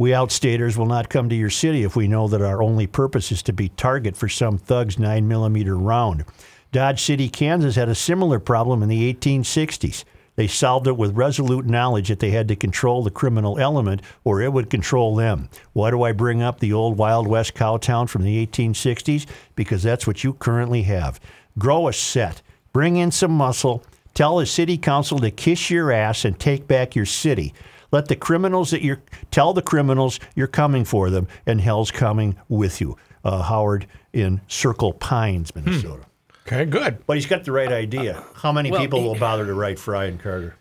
We outstaters will not come to your city if we know that our only purpose is to be target for some thug's 9 millimeter round. Dodge City, Kansas had a similar problem in the 1860s. They solved it with resolute knowledge that they had to control the criminal element or it would control them. Why do I bring up the old Wild West cow town from the 1860s? Because that's what you currently have. Grow a set, bring in some muscle, tell the city council to kiss your ass and take back your city. Let the criminals that you're tell the criminals you're coming for them and hell's coming with you. Uh, Howard in Circle Pines, Minnesota. Okay, good. But he's got the right idea. How many well, people he- will bother to write Frey and Carter?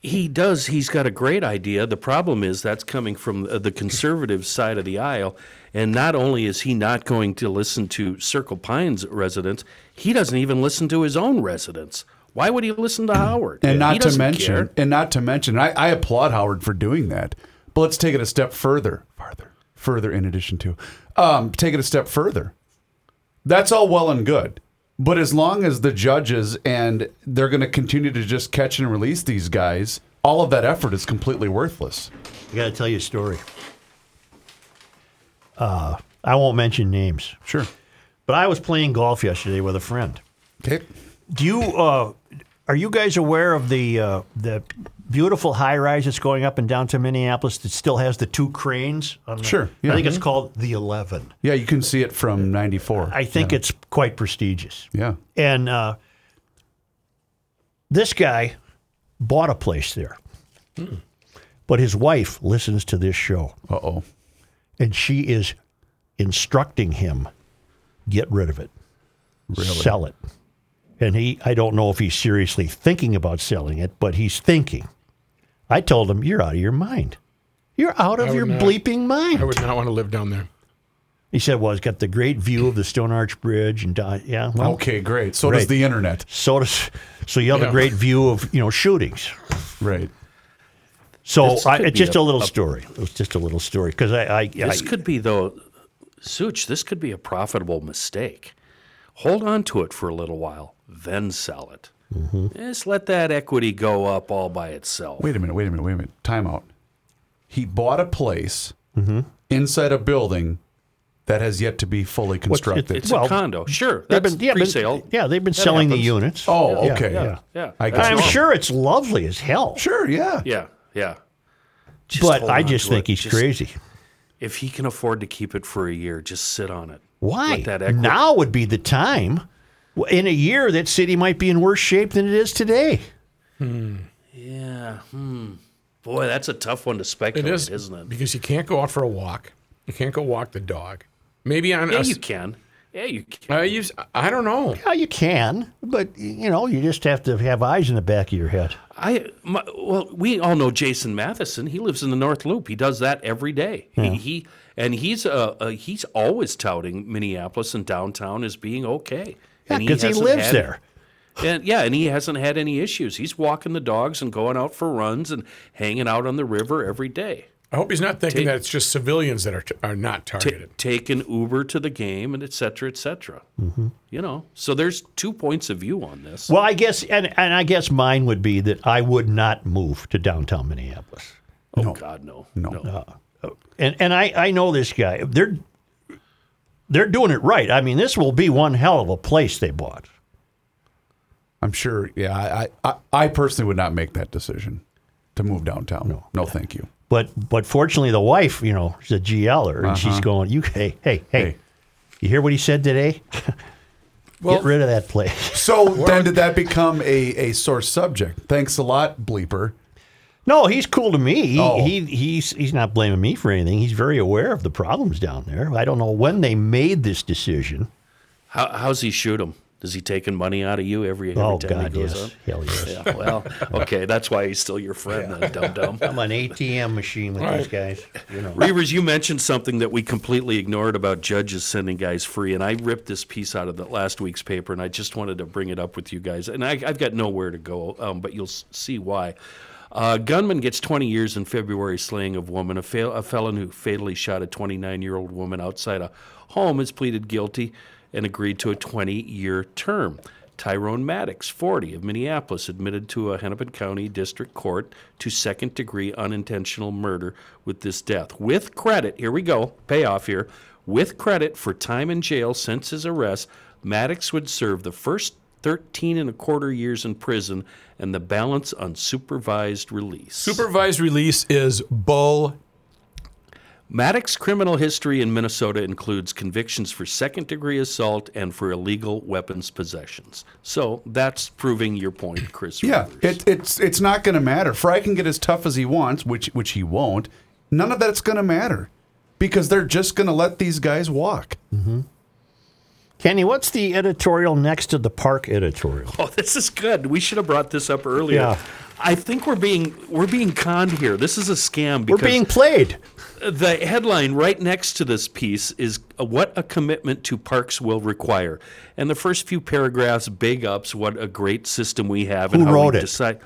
He does. He's got a great idea. The problem is that's coming from uh, the conservative side of the aisle. And not only is he not going to listen to Circle Pines residents, he doesn't even listen to his own residents. Why would he listen to Howard? And He not to mention, care. and not to mention, I, I applaud Howard for doing that. But let's take it a step further, farther, further. In addition to, um, take it a step further. That's all well and good, but as long as the judges and they're going to continue to just catch and release these guys, all of that effort is completely worthless. I got to tell you a story. Uh, I won't mention names, Sure. but I was playing golf yesterday with a friend. Okay. Do you uh, are you guys aware of the uh, the beautiful high rise that's going up and down to Minneapolis that still has the two cranes? On the, Sure, yeah. I think it's called the Eleven. Yeah, you can see it from '94. I think it's quite prestigious. Yeah. And uh, this guy bought a place there, but his wife listens to this show. Uh oh. and she is instructing him get rid of it sell it and he i don't know if he's seriously thinking about selling it but he's thinking i told him you're out of your mind you're out of your not- bleeping mind I would not want to live down there. he said well it's got the great view of the stone arch bridge and di- yeah well, Okay, great. So does the internet. so does so you have Yeah. a great view of you know shootings Right. so I, it's just a, a- little a- story it was just a little story because I, I, This I could be, though, Such, this could be a profitable mistake. Hold on to it for a little while, then sell it. Mm-hmm. Just let that equity go up all by itself. Wait a minute, wait a minute, wait a minute. Time out. He bought a place Mm-hmm. inside a building that has yet to be fully constructed. It's Well, a condo. Sure, They've that's been, yeah, pre-sale. yeah, they've been That selling the units. oh, Yeah, okay. yeah. Yeah, I guess I'm normal. sure it's lovely as hell. Sure, yeah. Yeah, yeah. Just but I just think it. he's Just- crazy. If he can afford to keep it for a year, just sit on it. Why? Let that equity- Now would be the time. In a year, that city might be in worse shape than it is today. Yeah. Hmm. Boy, that's a tough one to speculate, It is, isn't it? Because you can't go out for a walk. You can't go walk the dog. Maybe on Yeah, a, you can. Yeah, you can. uh, you, I don't know. Yeah, you can, but you know, you just have to have eyes in the back of your head. I my, well, we all know Jason Matheson. He lives in the North Loop. He does that every day. He, he and he's uh, uh he's always touting Minneapolis and downtown as being okay. Yeah, And because he, hasn't lives had- there. And yeah, and he hasn't had any issues. He's walking the dogs and going out for runs and hanging out on the river every day. I hope he's not thinking Take- that it's just civilians that are, are not Ta targeted. taking Uber to the game and et cetera, et cetera. Mm-hmm. You know, so there's two points of view on this. Well, I guess, and, and I guess mine would be that I would not move to downtown Minneapolis. oh God, no, no. And and I, I know this guy. They're they're doing it right. I mean, this will be one hell of a place they bought. I'm sure. Yeah, I, I, I personally would not make that decision to move downtown. No, no, thank you. But but fortunately, the wife, you know, she's a GLer, and she's uh-huh. going, "You hey hey hey, Hey. you hear what he said today? Get rid of that place." So then, did that become a, a source subject? Thanks a lot, bleeper. No, he's cool to me. He, Oh. he he's he's not blaming me for anything. He's very aware of the problems down there. I don't know when they made this decision. How, how's he shoot him? Is he taking money out of you every, every oh time God, he goes yes, up? hell yes. Yeah, well, okay, that's why he's still your friend, then, dumb dum. I'm an ATM machine with these guys. You know. Reavers, you mentioned something that we completely ignored about judges sending guys free, and I ripped this piece out of the last week's paper, and I just wanted to bring it up with you guys. And I, I've got nowhere to go, um, but you'll see why. Uh, gunman gets 20 years in February slaying of woman. A, fail, a felon who fatally shot a 29-year-old woman outside a home has pleaded guilty and agreed to a 20-year term. Tyrone Maddox, 40, of Minneapolis, admitted to a Hennepin County District Court to second degree unintentional murder with this death. With credit, here we go, payoff here. With credit for time in jail since his arrest, Maddox would serve the first 13 and a quarter years in prison and the balance on supervised release. Supervised release is bull. Maddox's criminal history in Minnesota includes convictions for second degree assault and for illegal weapons possessions. So that's proving your point, Chris. Yeah, it, it's it's not going to matter. Frey can get as tough as he wants, which which he won't. None of that's going to matter because they're just going to let these guys walk. Mm-hmm. Kenny, what's the editorial next to the park editorial? Oh, this is good. We should have brought this up earlier. Yeah. I think we're being we're being conned here. This is a scam We're being played. the headline right next to this piece is uh, what a commitment to parks will require. And the first few paragraphs big ups what a great system we have and Who how wrote we it? decide.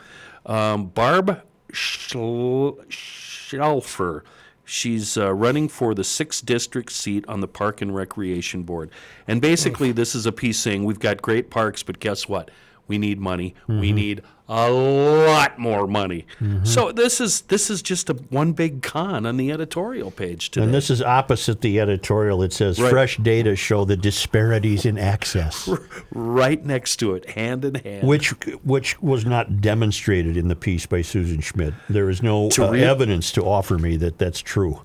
Um, Barb Schl- Schlaefer. She's uh, running for the sixth district seat on the Park and Recreation Board. And basically, this is a piece saying we've got great parks, but guess what? We need money. We Mm-hmm. need a lot more money. So this is this is just a one big con on the editorial page today. And this is opposite the editorial. It says Right. fresh data show the disparities in access, right next to it, hand in hand. which which was not demonstrated in the piece by Susan Schmidt. There is no To uh, evidence to offer me that that's true.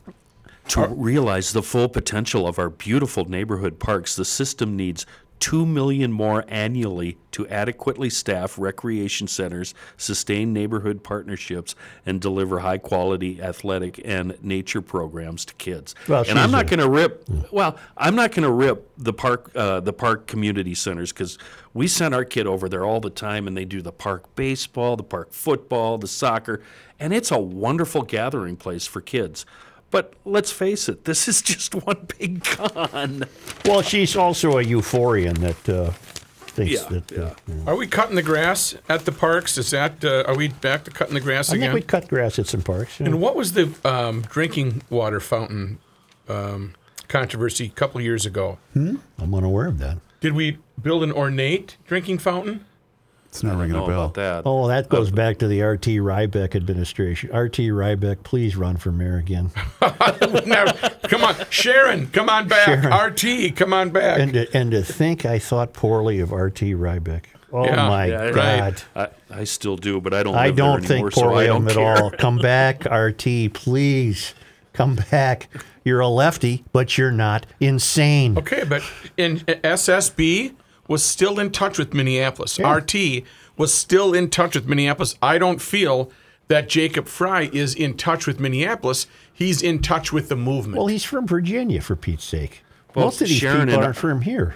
to realize the full potential of our beautiful neighborhood parks, the system needs 2 million more annually to adequately staff recreation centers, sustain neighborhood partnerships, and deliver high quality athletic and nature programs to kids. Well, and I'm not going to rip well, I'm not going to rip the park uh, the park community centers cuz we send our kid over there all the time and they do the park baseball, the park football, the soccer, and it's a wonderful gathering place for kids. But let's face it, this is just one big con. Well, she's also a euphorian that uh, thinks Yeah, that. Uh, Are we cutting the grass at the parks? Is that uh, are we back to cutting the grass I think again? we cut grass at some parks. you know. And what was the um, drinking water fountain um, controversy a couple years ago? I'm unaware of that. Did we build an ornate drinking fountain? It's not ringing know a bell. about that. Oh, that goes back to the RT Rybak administration. RT Rybak, please run for mayor again. Now, come on, Sharon, come on back. Sharon. RT, come on back. And to, and to think I thought poorly of RT Rybak. Oh Yeah. my Yeah, I- God. I, I still do, but I don't. I live don't there think anymore, so poorly I of don't him at all. Come back, RT, please. Come back. You're a lefty, but you're not insane. Okay, but in SSB was still in touch with Minneapolis. RT was still in touch with Minneapolis. I don't feel that Jacob Frey is in touch with Minneapolis. He's in touch with the movement. Well, he's from Virginia, for Pete's sake. Well, Most of these Sharon people and- aren't from here.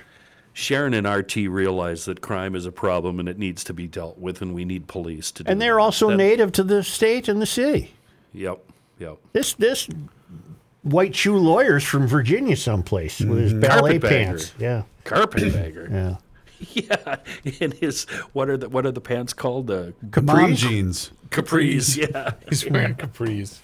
Sharon and RT realize that crime is a problem and it needs to be dealt with, and we need police to do. And they're that. also That- native to the state and the city. Yep, yep. This this white shoe lawyer's from Virginia someplace with his mm-hmm. ballet Carpetbagger. pants. Yeah. Carpetbagger. Yeah. yeah, and his what are the what are the pants called? The Mom jeans. capris. Yeah, He's wearing capris.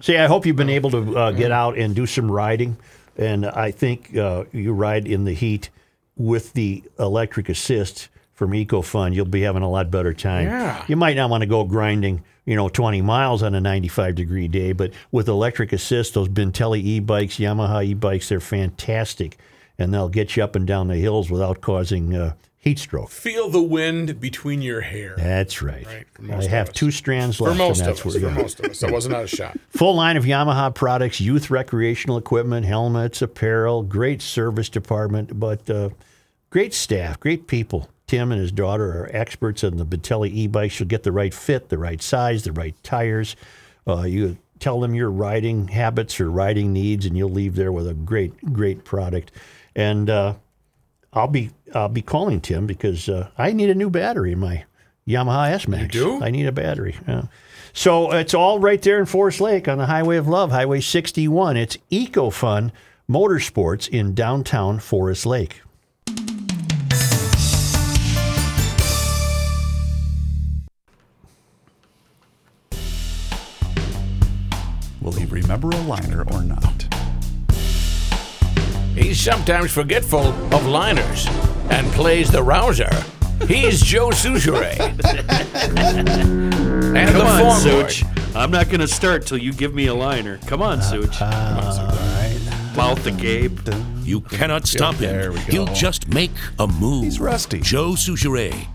See, I hope you've been able to uh, get out and do some riding. And I think uh, you ride in the heat with the electric assist from EcoFun, you'll be having a lot better time. Yeah. You might not want to go grinding, you know, 20 miles on a 95 degree day, but with electric assist, those Bentelli e-bikes, Yamaha e-bikes, they're fantastic. And they'll get you up and down the hills without causing uh, heat stroke. Feel the wind between your hair. That's right. Right, I have us. two strands For left. most and of us. For yeah. most of us. That wasn't out of shot. Full line of Yamaha products, youth recreational equipment, helmets, apparel, great service department, but uh, great staff, great people. Tim and his daughter are experts on the Batelli e-bikes. You'll get the right fit, the right size, the right tires. Uh, you tell them your riding habits or riding needs, and you'll leave there with a great, great product. And uh, I'll be I'll be calling Tim because uh, I need a new battery in my Yamaha S Max. You do? I need a battery. Yeah. So it's all right there in Forest Lake on the Highway of Love, Highway 61. It's EcoFun Motorsports in downtown Forest Lake. Will he remember a liner or not? He's sometimes forgetful of liners and plays the rouser. He's Joe Soucheray. and Come the on, forward. Such. I'm not going to start till you give me a liner. Come on, uh, Such. Uh, Mouth the Gabe. You cannot stop there him. we go. He'll just make a move. He's rusty. Joe Soucheray.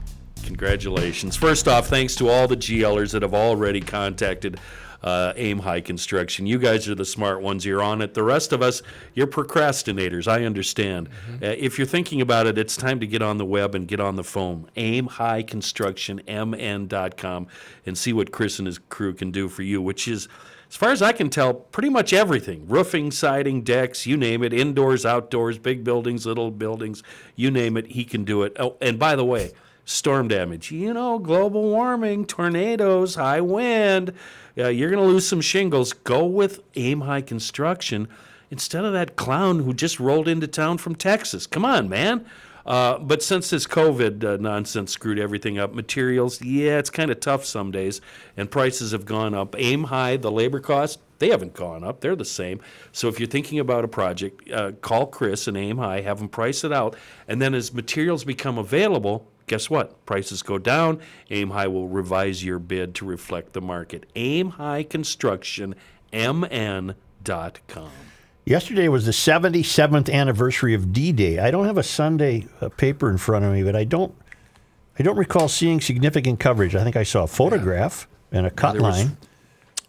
Congratulations. First off, thanks to all the GLers that have already contacted uh, Aim High Construction. You guys are the smart ones. You're on it. The rest of us, you're procrastinators. I understand. Uh, if you're thinking about it, it's time to get on the web and get on the phone. AimHighConstructionMN.com and see what Chris and his crew can do for you, which is, as far as I can tell, pretty much everything roofing, siding, decks, you name it, indoors, outdoors, big buildings, little buildings, you name it, he can do it. Oh, and by the way, storm damage. You know, global warming, tornadoes, high wind. Uh, you're going to lose some shingles. Go with Aim High Construction instead of that clown who just rolled into town from Texas. Come on, man. Uh, but since this COVID uh, nonsense screwed everything up, materials, yeah, it's kind of tough some days, and prices have gone up. Aim high, the labor cost, they haven't gone up. They're the same. So if you're thinking about a project, uh, call Chris and Aim High, have them price it out, and then as materials become available, guess what? Prices go down. Aim High will revise your bid to reflect the market. Aim High Construction, MN.com. Yesterday was the 77th anniversary of D-Day. I don't have a Sunday uh, paper in front of me, but I don't I don't recall seeing significant coverage. I think I saw a photograph and a cut There was- line.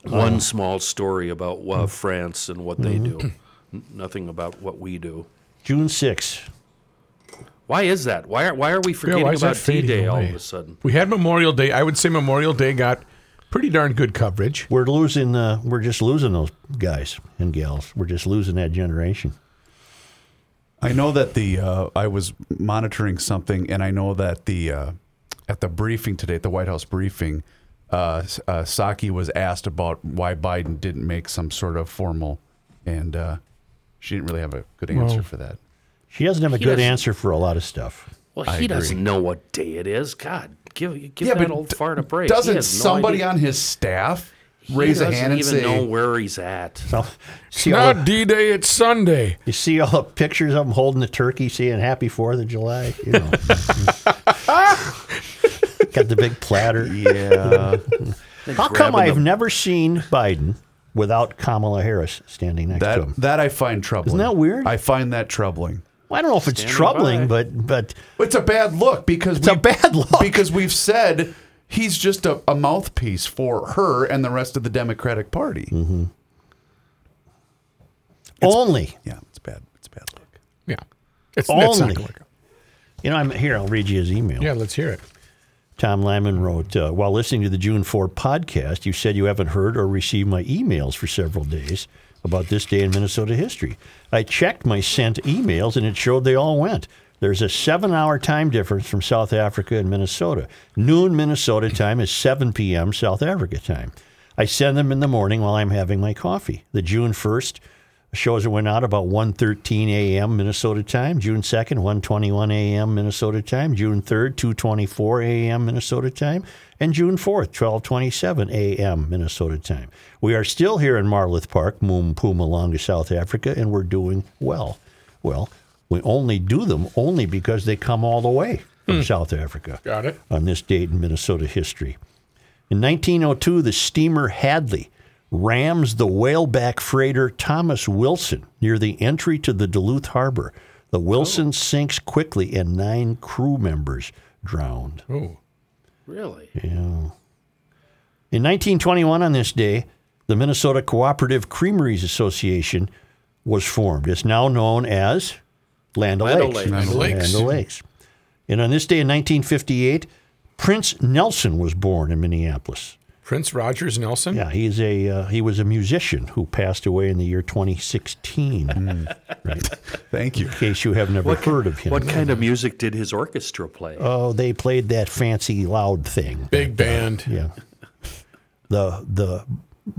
One small story about uh, France and what they do. N- Nothing about what we do. June 6th. Why is that? Why are, why are we forgetting why is that about fading D-Day all of a sudden? We had Memorial Day. I would say Memorial Day got pretty darn good coverage. We're losing uh, we're just losing those guys and gals. We're just losing that generation. I know that the uh, I was monitoring something, and I know that the uh, at the briefing today, at the White House briefing, uh, uh, Psaki was asked about why Biden didn't make some sort of formal, and uh, she didn't really have a good answer Well- for that. She doesn't have a He good answer for a lot of stuff. Well, he doesn't know what day it is. God, give give that old d- fart a break. Doesn't has no somebody idea. on his staff raise a doesn't hand and even say, know where he's at. So see all Not D Day, it's Sunday. you see all the pictures of him holding the turkey, saying "Happy Fourth of July." You know, Got the big platter. Yeah. How come I've the- never seen Biden without Kamala Harris standing next to him? that I find troubling. Isn't that weird? I find that troubling. Well, I don't know if it's troubling, by. but but It's a bad look because It's a bad look. because we've said he's just a, a mouthpiece for her and the rest of the Democratic Party. Mm-hmm. only Yeah, it's bad. It's a bad look. Yeah. It's, it's not only. gonna. You know, I'm here. I'll read you his email. Yeah, let's hear it. Tom Lyman wrote, uh, while listening to the June 4 podcast, you said you haven't heard or received my emails for several days about this day in Minnesota history. I checked my sent emails and it showed they all went. There's a seven hour time difference from South Africa and Minnesota. Noon Minnesota time is 7 p.m. South Africa time. I send them in the morning while I'm having my coffee. The June 1st shows that went out about 1.13 a.m. Minnesota time. June 2nd, 1.21 a.m. Minnesota time. June 3rd, 2.24 a.m. Minnesota time. And June 4th, 12.27 a.m. Minnesota time. We are still here in Marloth Park, Mpumalanga, South Africa, and we're doing well. Well, we only do them only because they come all the way from hmm. South Africa Got it. on this date in Minnesota history. In 1902, the steamer Hadley rams the whaleback freighter Thomas Wilson near the entry to the Duluth harbor. The Wilson oh. sinks quickly and nine crew members drowned. Oh. Really? Yeah. In 1921, on this day, the Minnesota Cooperative Creameries Association was formed. It's now known as Land Land O'Lakes. O'Lakes. Land O'Lakes. Land O'Lakes. And on this day in 1958, Prince Nelson was born in Minneapolis. Prince Rogers Nelson. Yeah, he's a uh, he was a musician who passed away in the year 2016. Right. Thank you. In case you have never heard of him. What kind of music did his orchestra play? Oh, they played that fancy loud thing. Big band. Yeah. The the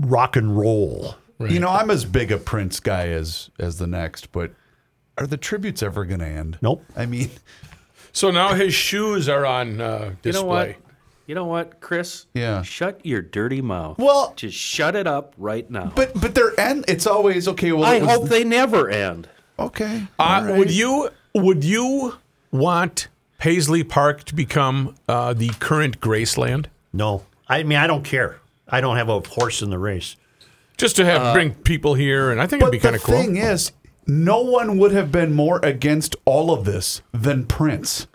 rock and roll. You know, I'm as big a Prince guy as as the next, but are the tributes ever going to end? Nope. I mean, So now his shoes are on uh, display. you know what? You know what, Chris? Yeah. Shut your dirty mouth. Well- just shut it up right now. but but they're end. It's always okay. Well, I it was hope they never end. okay. Uh, all right. Would you would you want Paisley Park to become uh, the current Graceland? No. I mean I don't care. I don't have a horse in the race. Just to have bring people here, and I think it'd be kind of cool. The thing is, no one would have been more against all of this than Prince.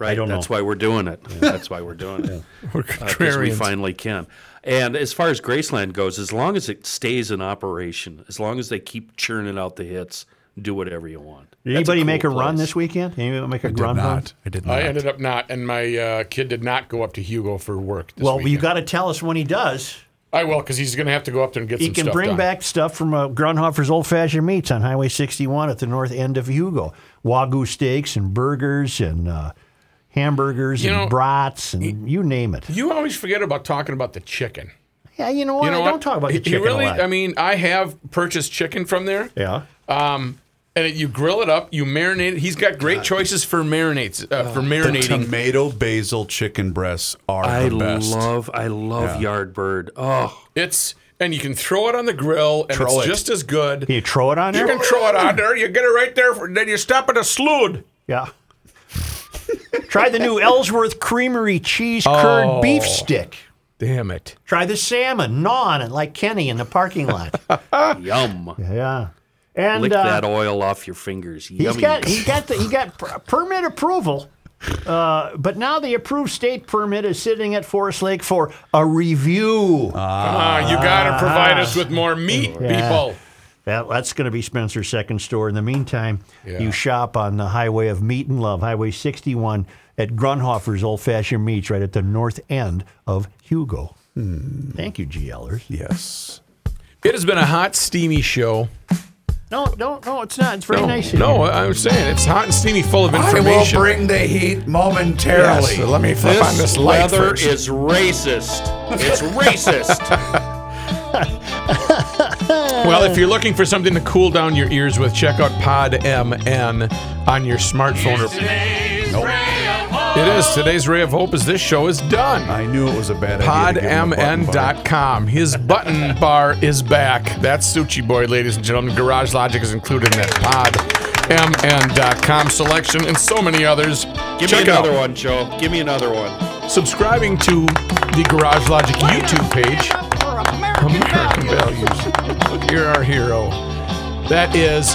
Right. don't That's know. why we're doing it. That's why we're doing it. We're Because we contrarians. finally can. And as far as Graceland goes, as long as it stays in operation, as long as they keep churning out the hits, do whatever you want. Did That's anybody make a cool run place. this weekend? Anybody make a I did run? not. I did not. I ended up not, and my uh, kid did not go up to Hugo for work. This Well, you weekend. got to tell us when he does. I will because he's going to have to go up there and get some. He some can stuff bring done. back stuff from uh, Grundhofer's Old Fashioned Meats on Highway 61 at the north end of Hugo. Wagyu steaks and burgers and uh, hamburgers You and know, brats and you name it. You always forget about talking about the chicken. Yeah, you know what? You know I what? don't talk about the He- he chicken really, a lot. I mean, I have purchased chicken from there. yeah. Um, and it, you grill it up, you marinate it. He's got great choices for marinates, uh, for The marinating. tomato basil chicken breasts are I the best. love, I love Yardbird. Oh, It's and you can throw it on the grill, and Throw it's it. just as good. Can you throw it on You there? You can throw it on there. You get it right there. For, then you stop at a slood. Yeah. Try the new Ellsworth Creamery cheese curd Oh. beef stick. Damn it! Try the salmon, gnaw on it like Kenny in the parking lot. yum. yeah. And Lick uh, that oil off your fingers. He's Yummy. got he got the he got per- permit approval, uh, but now the approved state permit is sitting at Forest Lake for a review. Ah, you got to provide us with more meat, Yeah. people. That, that's going to be Spencer's second store. In the meantime, Yeah. you shop on the highway of meat and love, Highway 61 at Grundhofer's Old Fashioned Meats, right at the north end of Hugo. Hmm. Thank you, GLers. Yes. It has been a hot, steamy show. No, no, no, it's not. It's very no, nice. no, here. I'm saying it's hot and steamy, full of information. I will information. bring the heat momentarily. Yes, let me flip on This this light weather first. is racist. It's racist. Well, if you're looking for something to cool down your ears with, check out Pod MN on your smartphone. Nope. It is today's ray of hope. As this show is done. I knew it was a bad idea. to give him a button bar. PodMN.com. His button bar is back. That's Suchi Boy, ladies and gentlemen. Garage Logic is included in that PodMN.com selection and so many others. Give Check me it out. another one, Joe. Give me another one. subscribing to the Garage Logic YouTube page. American values. You're our hero. That is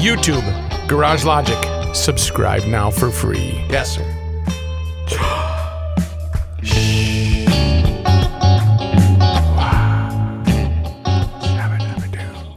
YouTube, Garage Logic. Subscribe now for free. Yes, sir.